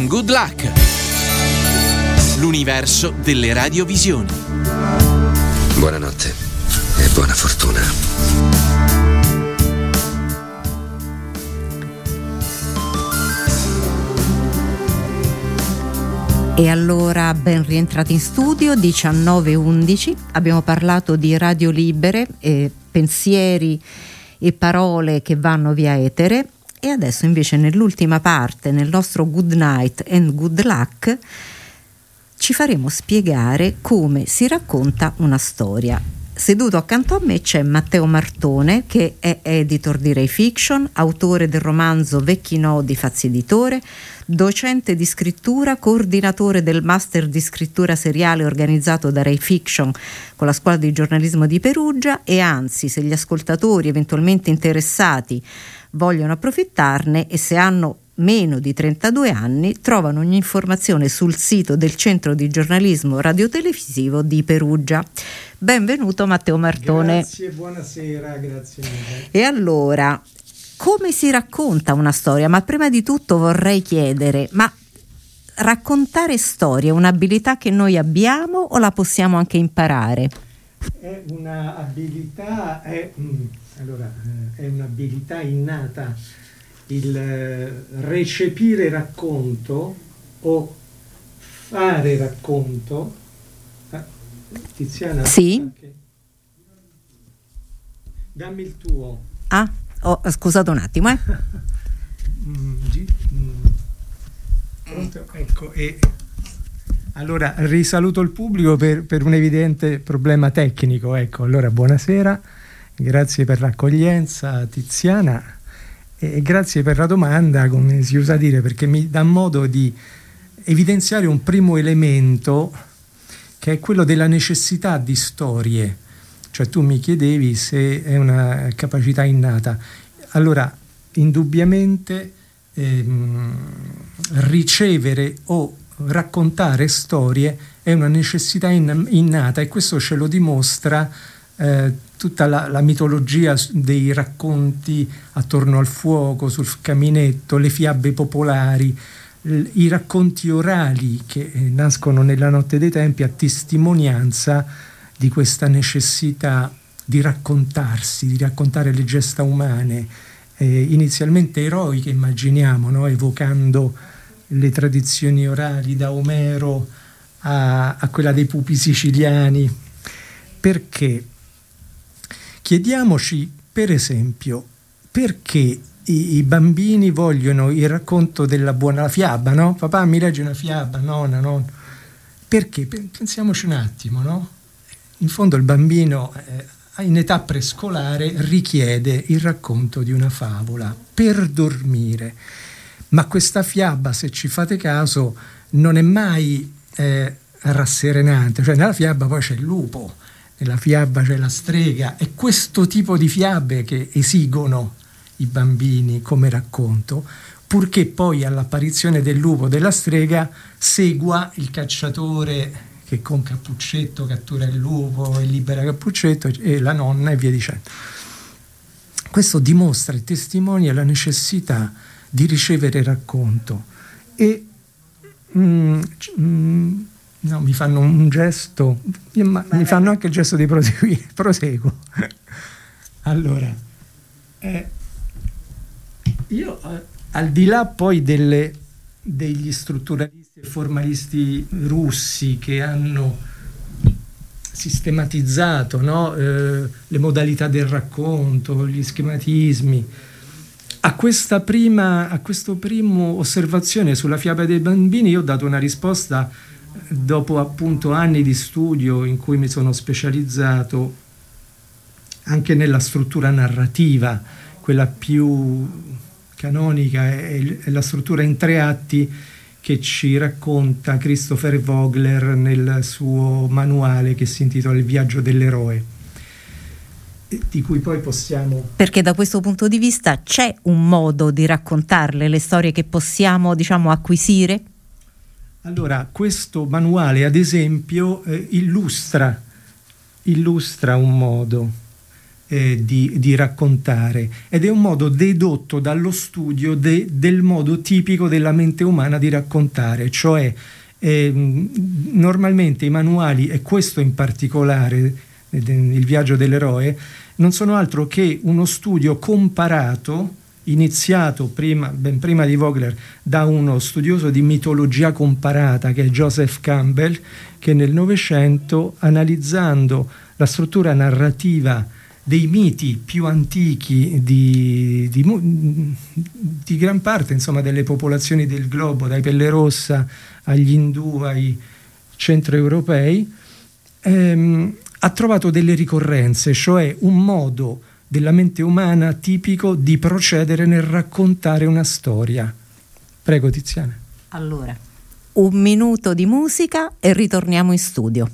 [SPEAKER 2] And good luck. L'universo delle radiovisioni.
[SPEAKER 10] Buonanotte e buona fortuna.
[SPEAKER 3] E allora ben rientrati in studio 19.11, abbiamo parlato di radio libere, e pensieri e parole che vanno via etere e adesso invece nell'ultima parte, nel nostro Good Night and Good Luck, ci faremo spiegare come si racconta una storia. Seduto accanto a me c'è Matteo Martone, che è editor di Ray Fiction, autore del romanzo Vecchi Nodi Fazzi Editore, docente di scrittura, coordinatore del master di scrittura seriale organizzato da Ray Fiction con la scuola di giornalismo di Perugia e anzi, se gli ascoltatori eventualmente interessati vogliono approfittarne e se hanno meno di 32 anni trovano ogni informazione sul sito del Centro di Giornalismo Radiotelevisivo di Perugia. Benvenuto Matteo Martone.
[SPEAKER 11] Grazie, buonasera, grazie mille.
[SPEAKER 3] E allora, come si racconta una storia? Ma prima di tutto vorrei chiedere, ma raccontare storie è un'abilità che noi abbiamo o la possiamo anche imparare?
[SPEAKER 11] È un'abilità, è, mm, allora, eh, è un'abilità innata il eh, recepire racconto o fare racconto. Ah, Tiziana?
[SPEAKER 3] Sì.
[SPEAKER 11] Dammi il tuo.
[SPEAKER 3] Ah, oh, scusate un attimo, eh.
[SPEAKER 11] Mm, gi- mm. Pronto? Ecco, e allora risaluto il pubblico per, per un evidente problema tecnico. Ecco, allora buonasera, grazie per l'accoglienza Tiziana e grazie per la domanda, come si usa dire, perché mi dà modo di evidenziare un primo elemento che è quello della necessità di storie. Cioè tu mi chiedevi se è una capacità innata. Allora, indubbiamente ehm, ricevere o raccontare storie è una necessità in, innata e questo ce lo dimostra eh, tutta la, la, mitologia dei racconti attorno al fuoco, sul caminetto, le fiabe popolari, i racconti orali che eh, nascono nella notte dei tempi a testimonianza di questa necessità di raccontarsi, di raccontare le gesta umane, eh, inizialmente eroiche immaginiamo, no? evocando le tradizioni orali da Omero a, a quella dei pupi siciliani. Perché? Chiediamoci, per esempio, perché i, i, bambini vogliono il racconto della buona fiaba, no? Papà mi legge una fiaba, nonna, nonna. Perché? Pensiamoci un attimo, no? In fondo il bambino eh, in età prescolare richiede il racconto di una favola per dormire. Ma questa fiaba, se ci fate caso, non è mai eh, rasserenante, cioè nella fiaba poi c'è il lupo, nella fiaba c'è la strega, è questo tipo di fiabe che esigono i bambini come racconto, purché poi all'apparizione del lupo della strega segua il cacciatore che con Cappuccetto cattura il lupo e libera Cappuccetto e la nonna e via dicendo. Questo dimostra e testimonia la necessità di ricevere racconto e mm, mm, No, mi fanno un gesto, ma mi fanno anche il gesto di proseguire, proseguo. allora, eh, io eh, al di là poi delle, degli strutturalisti e formalisti russi che hanno sistematizzato no? eh, le modalità del racconto, gli schematismi, a questa prima, a questo primo osservazione sulla fiaba dei bambini io ho dato una risposta dopo appunto anni di studio in cui mi sono specializzato anche nella struttura narrativa, quella più canonica è, la struttura in tre atti che ci racconta Christopher Vogler nel suo manuale che si intitola Il viaggio dell'eroe di cui poi possiamo...
[SPEAKER 3] Perché da questo punto di vista c'è un modo di raccontarle le storie che possiamo, diciamo, acquisire?
[SPEAKER 11] Allora, questo manuale, ad esempio, eh, illustra, illustra, un modo eh, di, di, raccontare ed è un modo dedotto dallo studio de, del modo tipico della mente umana di raccontare, cioè eh, normalmente i manuali, e questo in particolare, eh, il viaggio dell'eroe, non sono altro che uno studio comparato iniziato prima, ben prima di Vogler da uno studioso di mitologia comparata che è Joseph Campbell, che nel Novecento, analizzando la struttura narrativa dei miti più antichi di, di, di, gran parte insomma, delle popolazioni del globo, dai Pelle Rossa agli Indù, ai centroeuropei, ehm, ha trovato delle ricorrenze, cioè un modo della mente umana tipico di procedere nel raccontare una storia. Prego Tiziana.
[SPEAKER 12] Allora, un minuto di musica e ritorniamo in studio.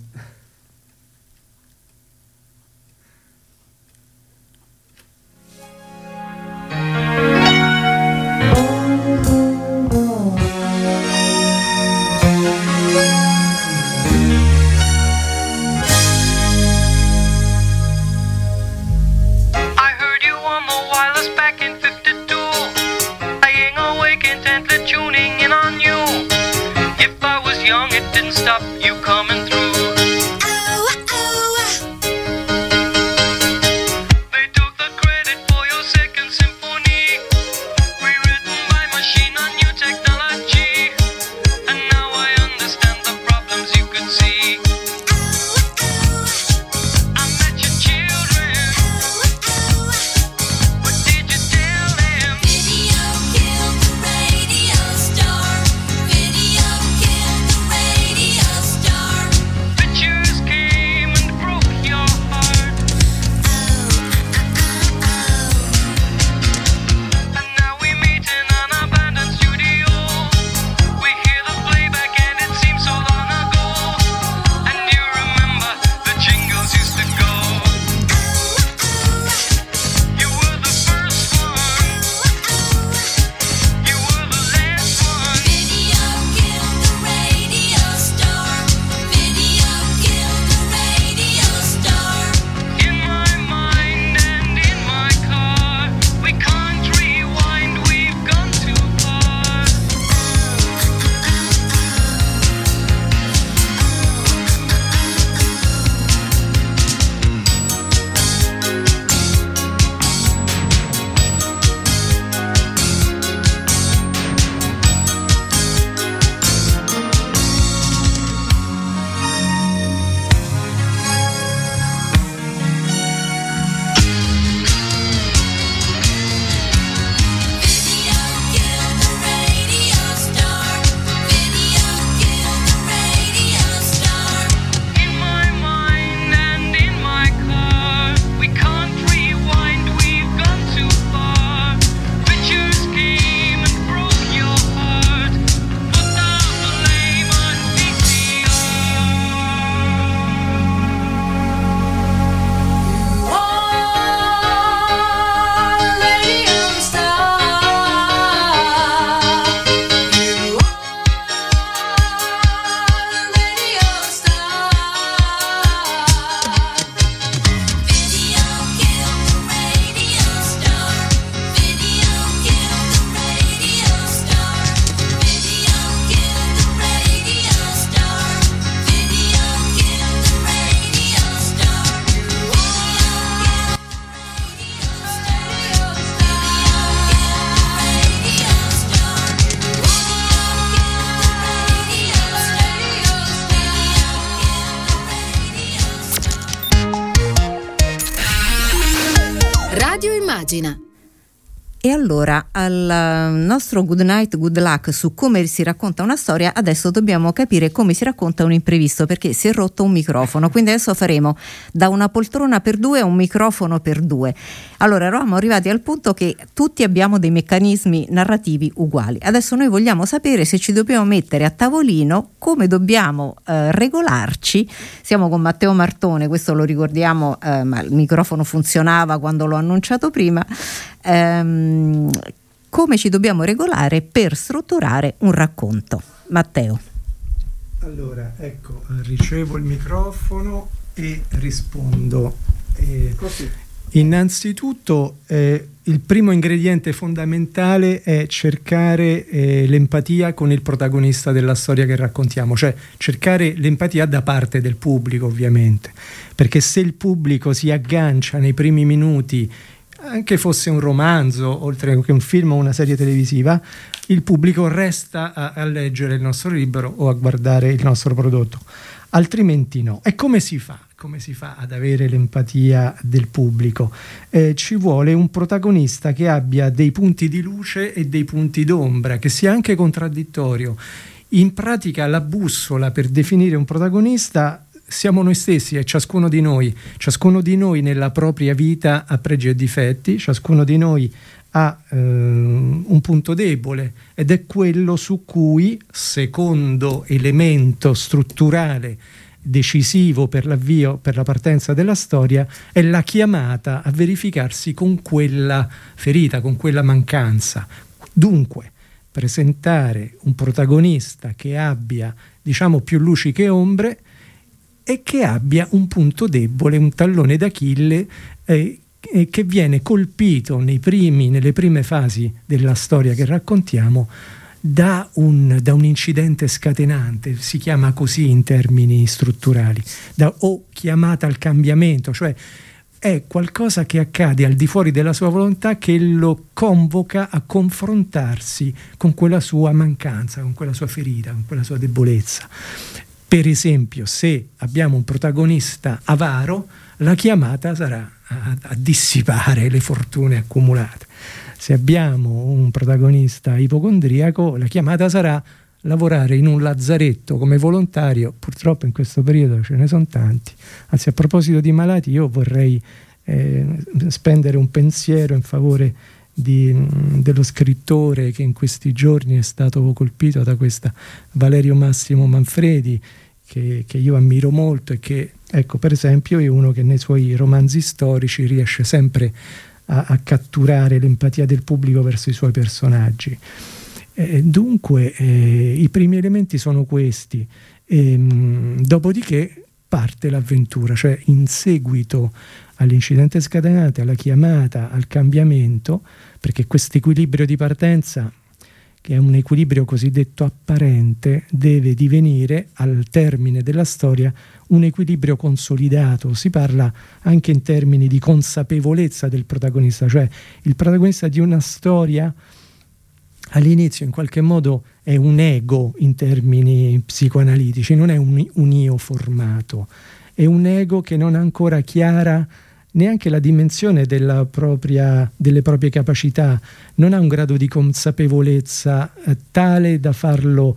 [SPEAKER 12] Allora al nostro Good Night, Good Luck su come si racconta una storia, adesso dobbiamo capire come si racconta un imprevisto perché si è rotto un microfono. Quindi adesso faremo da una poltrona per due a un microfono per due. Allora eravamo arrivati al punto che tutti abbiamo dei meccanismi narrativi uguali. Adesso noi vogliamo sapere se ci dobbiamo mettere a tavolino, come dobbiamo eh, regolarci. Siamo con Matteo Martone, questo lo ricordiamo, eh, ma il microfono funzionava quando l'ho annunciato prima ehm, come ci dobbiamo regolare per strutturare un racconto. Matteo.
[SPEAKER 11] Allora, ecco, ricevo il microfono e rispondo. Eh, Innanzitutto eh, il primo ingrediente fondamentale è cercare eh, l'empatia con il protagonista della storia che raccontiamo, cioè cercare l'empatia da parte del pubblico ovviamente, perché se il pubblico si aggancia nei primi minuti, anche fosse un romanzo, oltre che un film o una serie televisiva, il pubblico resta a, a leggere il nostro libro o a guardare il nostro prodotto, altrimenti no. E come si fa? come si fa ad avere l'empatia del pubblico? Eh, ci vuole un protagonista che abbia dei punti di luce e dei punti d'ombra, che sia anche contraddittorio. In pratica la bussola per definire un protagonista siamo noi stessi e ciascuno di noi, ciascuno di noi nella propria vita ha pregi e difetti, ciascuno di noi ha eh, un punto debole ed è quello su cui, secondo elemento strutturale decisivo per l'avvio, per la partenza della storia, è la chiamata a verificarsi con quella ferita, con quella mancanza. Dunque, presentare un protagonista che abbia, diciamo, più luci che ombre e che abbia un punto debole, un tallone d'Achille eh, che viene colpito primi, nelle prime fasi della storia che raccontiamo da un, da un, incidente scatenante, si chiama così in termini strutturali, da, o chiamata al cambiamento, cioè è qualcosa che accade al di fuori della sua volontà che lo convoca a confrontarsi con quella sua mancanza, con quella sua ferita, con quella sua debolezza. Per esempio, se abbiamo un protagonista avaro, la chiamata sarà a, a dissipare le fortune accumulate. Se abbiamo un protagonista ipocondriaco, la chiamata sarà lavorare in un lazzaretto come volontario, purtroppo in questo periodo ce ne sono tanti, anzi a proposito di malati io vorrei eh, spendere un pensiero in favore di, dello scrittore che in questi giorni è stato colpito da questa Valerio Massimo Manfredi, che, che, io ammiro molto e che, ecco, per esempio, è uno che nei suoi romanzi storici riesce sempre a, a catturare l'empatia del pubblico verso i suoi personaggi. Eh, dunque eh, i primi elementi sono questi, e, ehm, mh, dopodiché parte l'avventura, cioè in seguito all'incidente scatenante, alla chiamata, al cambiamento, perché questo equilibrio di partenza che è un equilibrio cosiddetto apparente, deve divenire al termine della storia un equilibrio consolidato. Si parla anche in termini di consapevolezza del protagonista, cioè il protagonista di una storia all'inizio in qualche modo è un ego in termini psicoanalitici, non è un, un io formato, è un ego che non ha ancora chiara neanche la dimensione propria, delle proprie capacità, non ha un grado di consapevolezza eh, tale da farlo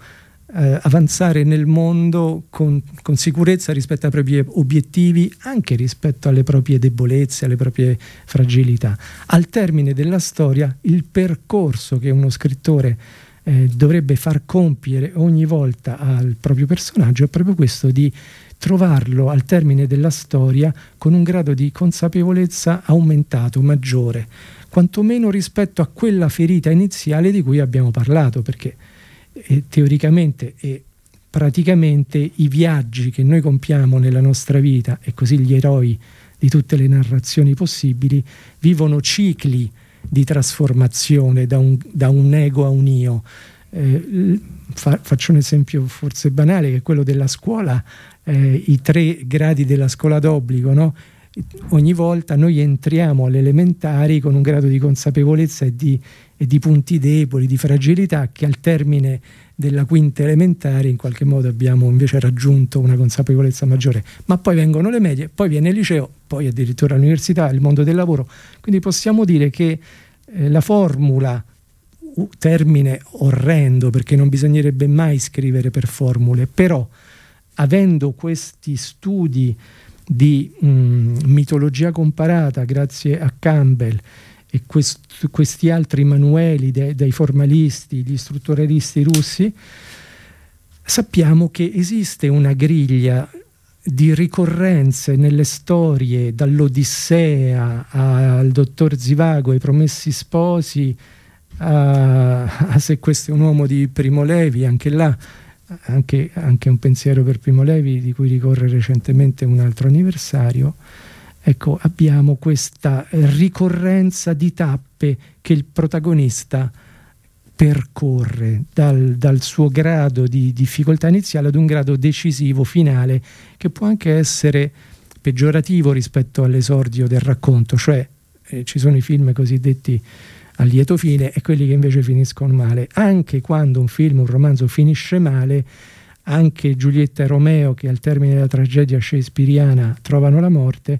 [SPEAKER 11] eh, avanzare nel mondo con, con, sicurezza rispetto ai propri obiettivi, anche rispetto alle proprie debolezze, alle proprie fragilità. Al termine della storia, il percorso che uno scrittore eh, dovrebbe far compiere ogni volta al proprio personaggio è proprio questo di trovarlo al termine della storia con un grado di consapevolezza aumentato, maggiore, quantomeno rispetto a quella ferita iniziale di cui abbiamo parlato, perché eh, teoricamente e praticamente i viaggi che noi compiamo nella nostra vita e così gli eroi di tutte le narrazioni possibili vivono cicli di trasformazione da un, da un ego a un io. Eh, fa, faccio un esempio forse banale che è quello della scuola eh, i tre gradi della scuola d'obbligo, no? ogni volta noi entriamo alle elementari con un grado di consapevolezza e di, e di, punti deboli, di fragilità che al termine della quinta elementare in qualche modo abbiamo invece raggiunto una consapevolezza maggiore. Ma poi vengono le medie, poi viene il liceo, poi addirittura l'università, il mondo del lavoro. Quindi possiamo dire che eh, la formula termine orrendo perché non bisognerebbe mai scrivere per formule, però avendo questi studi di mh, mm, mitologia comparata grazie a Campbell e quest, questi altri manueli de, dei formalisti, gli strutturalisti russi, sappiamo che esiste una griglia di ricorrenze nelle storie, dall'Odissea al dottor Zivago, ai Promessi Sposi, a, a Se questo è un uomo di Primo Levi, anche là anche, anche, un pensiero per Primo Levi di cui ricorre recentemente un altro anniversario, ecco, abbiamo questa ricorrenza di tappe che il protagonista percorre dal, dal, suo grado di difficoltà iniziale ad un grado decisivo finale che può anche essere peggiorativo rispetto all'esordio del racconto, cioè eh, ci sono i film cosiddetti a lieto fine e quelli che invece finiscono male. Anche quando un film, un romanzo finisce male, anche Giulietta e Romeo, che al termine della tragedia shakespeariana trovano la morte,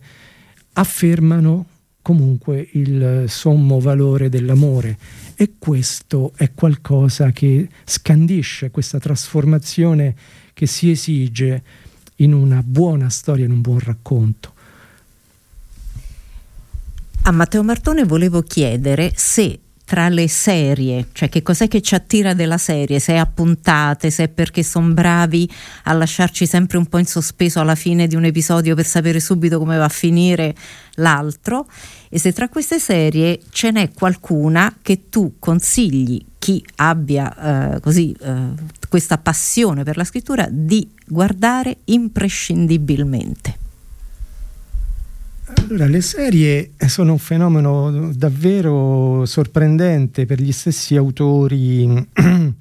[SPEAKER 11] affermano comunque il sommo valore dell'amore e questo è qualcosa che scandisce questa trasformazione che si esige in una buona storia, in un buon racconto.
[SPEAKER 3] A Matteo Martone volevo chiedere se tra le serie, cioè che cos'è che ci attira della serie, se è a puntate, se è perché sono bravi a lasciarci sempre un po' in sospeso alla fine di un episodio per sapere subito come va a finire l'altro. E se tra queste serie ce n'è qualcuna che tu consigli chi abbia eh, così eh, questa passione per la scrittura di guardare imprescindibilmente.
[SPEAKER 11] Allora, le serie sono un fenomeno davvero sorprendente per gli stessi autori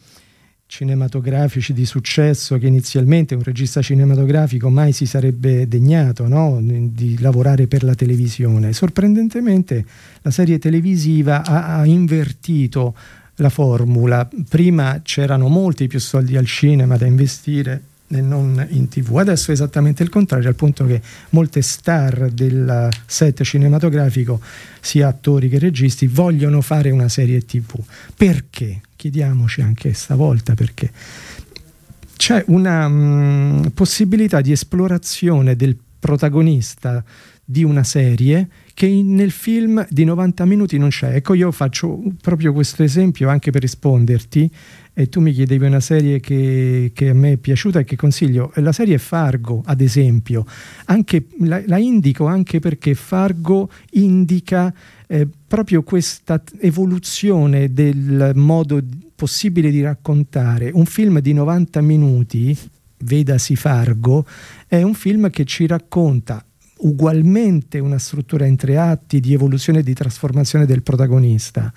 [SPEAKER 11] cinematografici di successo che inizialmente un regista cinematografico mai si sarebbe degnato no? di lavorare per la televisione. Sorprendentemente la serie televisiva ha, ha invertito la formula. Prima c'erano molti più soldi al cinema da investire non in tv. Adesso è esattamente il contrario, al punto che molte star del set cinematografico, sia attori che registi, vogliono fare una serie tv. Perché? Chiediamoci anche stavolta perché. C'è una mh, mm, possibilità di esplorazione del protagonista di una serie che in, nel film di 90 minuti non c'è. Ecco, io faccio proprio questo esempio anche per risponderti e tu mi chiedevi una serie che, che, a me è piaciuta e che consiglio. La serie Fargo, ad esempio, anche, la, la, indico anche perché Fargo indica eh, proprio questa evoluzione del modo possibile di raccontare. Un film di 90 minuti, vedasi Fargo, è un film che ci racconta ugualmente una struttura in tre atti di evoluzione e di trasformazione del protagonista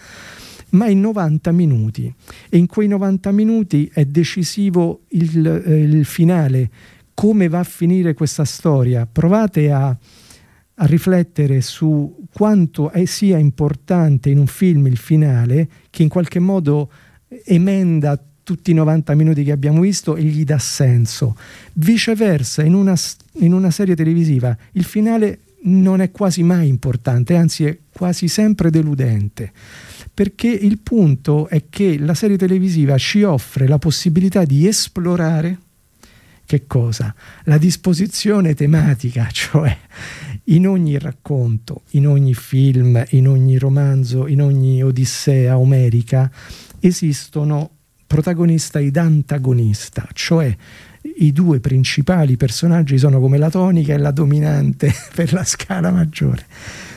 [SPEAKER 11] ma in 90 minuti e in quei 90 minuti è decisivo il, eh, il finale, come va a finire questa storia. Provate a, a riflettere su quanto è, sia importante in un film il finale che in qualche modo emenda tutti i 90 minuti che abbiamo visto e gli dà senso. Viceversa, in una, in una serie televisiva il finale non è quasi mai importante, anzi è quasi sempre deludente perché il punto è che la serie televisiva ci offre la possibilità di esplorare che cosa? La disposizione tematica, cioè in ogni racconto, in ogni film, in ogni romanzo, in ogni odissea omerica esistono protagonista ed antagonista, cioè i due principali personaggi sono come la tonica e la dominante per la scala maggiore.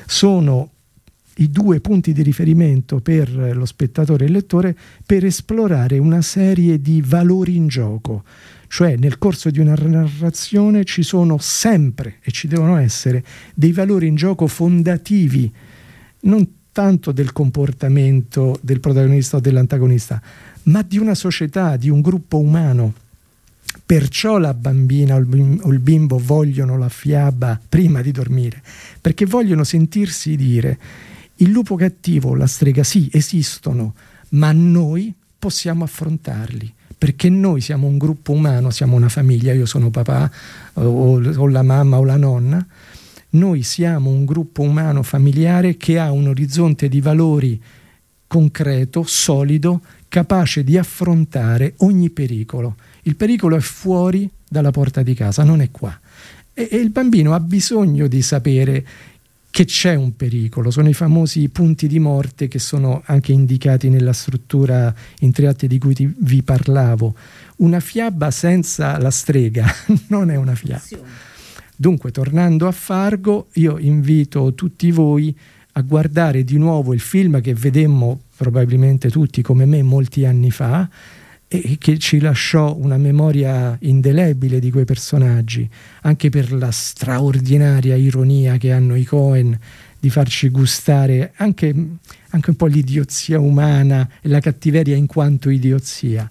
[SPEAKER 11] Sono i due punti di riferimento per lo spettatore e il lettore per esplorare una serie di valori in gioco. Cioè nel corso di una narrazione ci sono sempre e ci devono essere dei valori in gioco fondativi, non tanto del comportamento del protagonista o dell'antagonista, ma di una società, di un gruppo umano. Perciò la bambina o il bimbo vogliono la fiaba prima di dormire, perché vogliono sentirsi dire il lupo cattivo, la strega, sì, esistono, ma noi possiamo affrontarli perché noi siamo un gruppo umano, siamo una famiglia, io sono papà o, o, la mamma o la nonna, noi siamo un gruppo umano familiare che ha un orizzonte di valori concreto, solido, capace di affrontare ogni pericolo. Il pericolo è fuori dalla porta di casa, non è qua. E, e il bambino ha bisogno di sapere che c'è un pericolo, sono i famosi punti di morte che sono anche indicati nella struttura in tre atti di cui ti, vi parlavo. Una fiaba senza la strega non è una fiaba. Dunque, tornando a Fargo, io invito tutti voi a guardare di nuovo il film che vedemmo probabilmente tutti come me molti anni fa e che ci lasciò una memoria indelebile di quei personaggi, anche per la straordinaria ironia che hanno i Cohen di farci gustare anche, anche un po' l'idiozia umana e la cattiveria in quanto idiozia.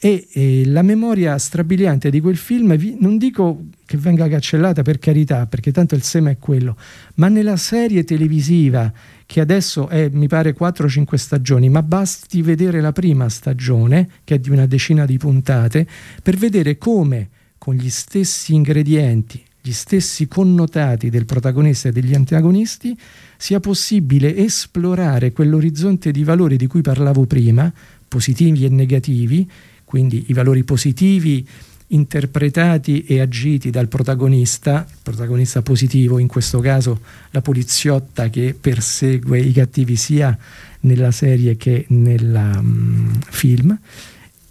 [SPEAKER 11] E, e, la memoria strabiliante di quel film, non dico che venga cancellata per carità, perché tanto il seme è quello, ma nella serie televisiva che adesso è mi pare 4-5 stagioni, ma basti vedere la prima stagione, che è di una decina di puntate, per vedere come con gli stessi ingredienti, gli stessi connotati del protagonista e degli antagonisti, sia possibile esplorare quell'orizzonte di valori di cui parlavo prima, positivi e negativi, quindi i valori positivi interpretati e agiti dal protagonista, il protagonista positivo, in questo caso la poliziotta che persegue i cattivi sia nella serie che nel um, film,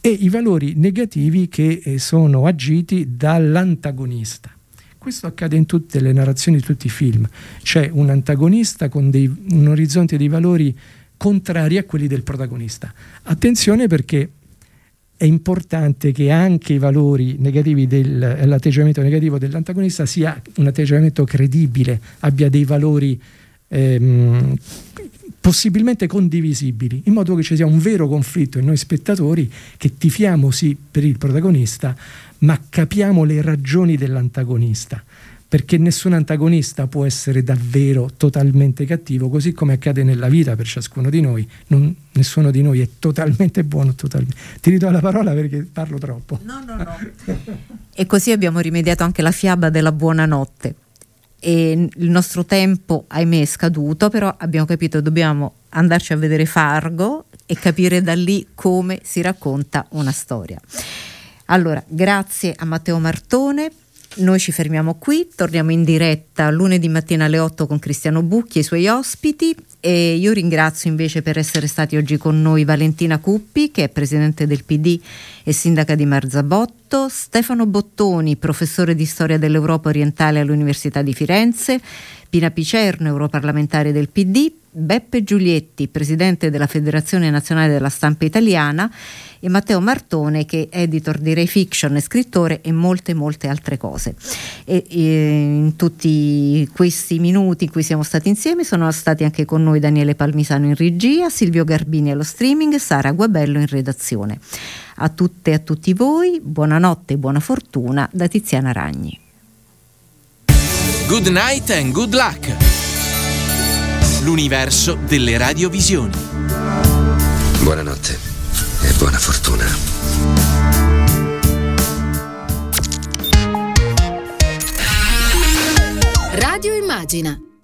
[SPEAKER 11] e i valori negativi che eh, sono agiti dall'antagonista. Questo accade in tutte le narrazioni di tutti i film. C'è un antagonista con dei, un orizzonte di valori contrari a quelli del protagonista. Attenzione perché è importante che anche i valori negativi dell'atteggiamento negativo dell'antagonista sia un atteggiamento credibile, abbia dei valori ehm, possibilmente condivisibili, in modo che ci sia un vero conflitto in noi spettatori che tifiamo sì per il protagonista, ma capiamo le ragioni dell'antagonista perché nessun antagonista può essere davvero totalmente cattivo, così come accade nella vita per ciascuno di noi, non, nessuno di noi è totalmente buono. Totalmente. Ti ridò la parola perché parlo troppo.
[SPEAKER 3] No, no, no. e così abbiamo rimediato anche la fiaba della buonanotte. E il nostro tempo, ahimè, è scaduto, però abbiamo capito che dobbiamo andarci a vedere Fargo e capire da lì come si racconta una storia. Allora, grazie a Matteo Martone noi ci fermiamo qui, torniamo in diretta lunedì mattina alle 8 con Cristiano Bucchi e i suoi ospiti e io ringrazio invece per essere stati oggi con noi Valentina Cuppi che è presidente del PD e sindaca di Marzabotto, Stefano Bottoni, professore di storia dell'Europa orientale all'Università di Firenze, Pina Picerno, europarlamentare del PD, Beppe Giulietti, presidente della Federazione Nazionale della Stampa Italiana e Matteo Martone che è editor di Ray Fiction e scrittore e molte molte altre cose. E, e in tutti questi minuti in cui siamo stati insieme sono stati anche con noi Daniele Palmisano in regia, Silvio Garbini allo streaming e Sara Guabello in redazione. A tutte e a tutti voi, buonanotte e buona fortuna da Tiziana Ragni.
[SPEAKER 2] Good night and good luck. L'universo delle radiovisioni.
[SPEAKER 10] Buonanotte e buona fortuna.
[SPEAKER 13] Radio Immagina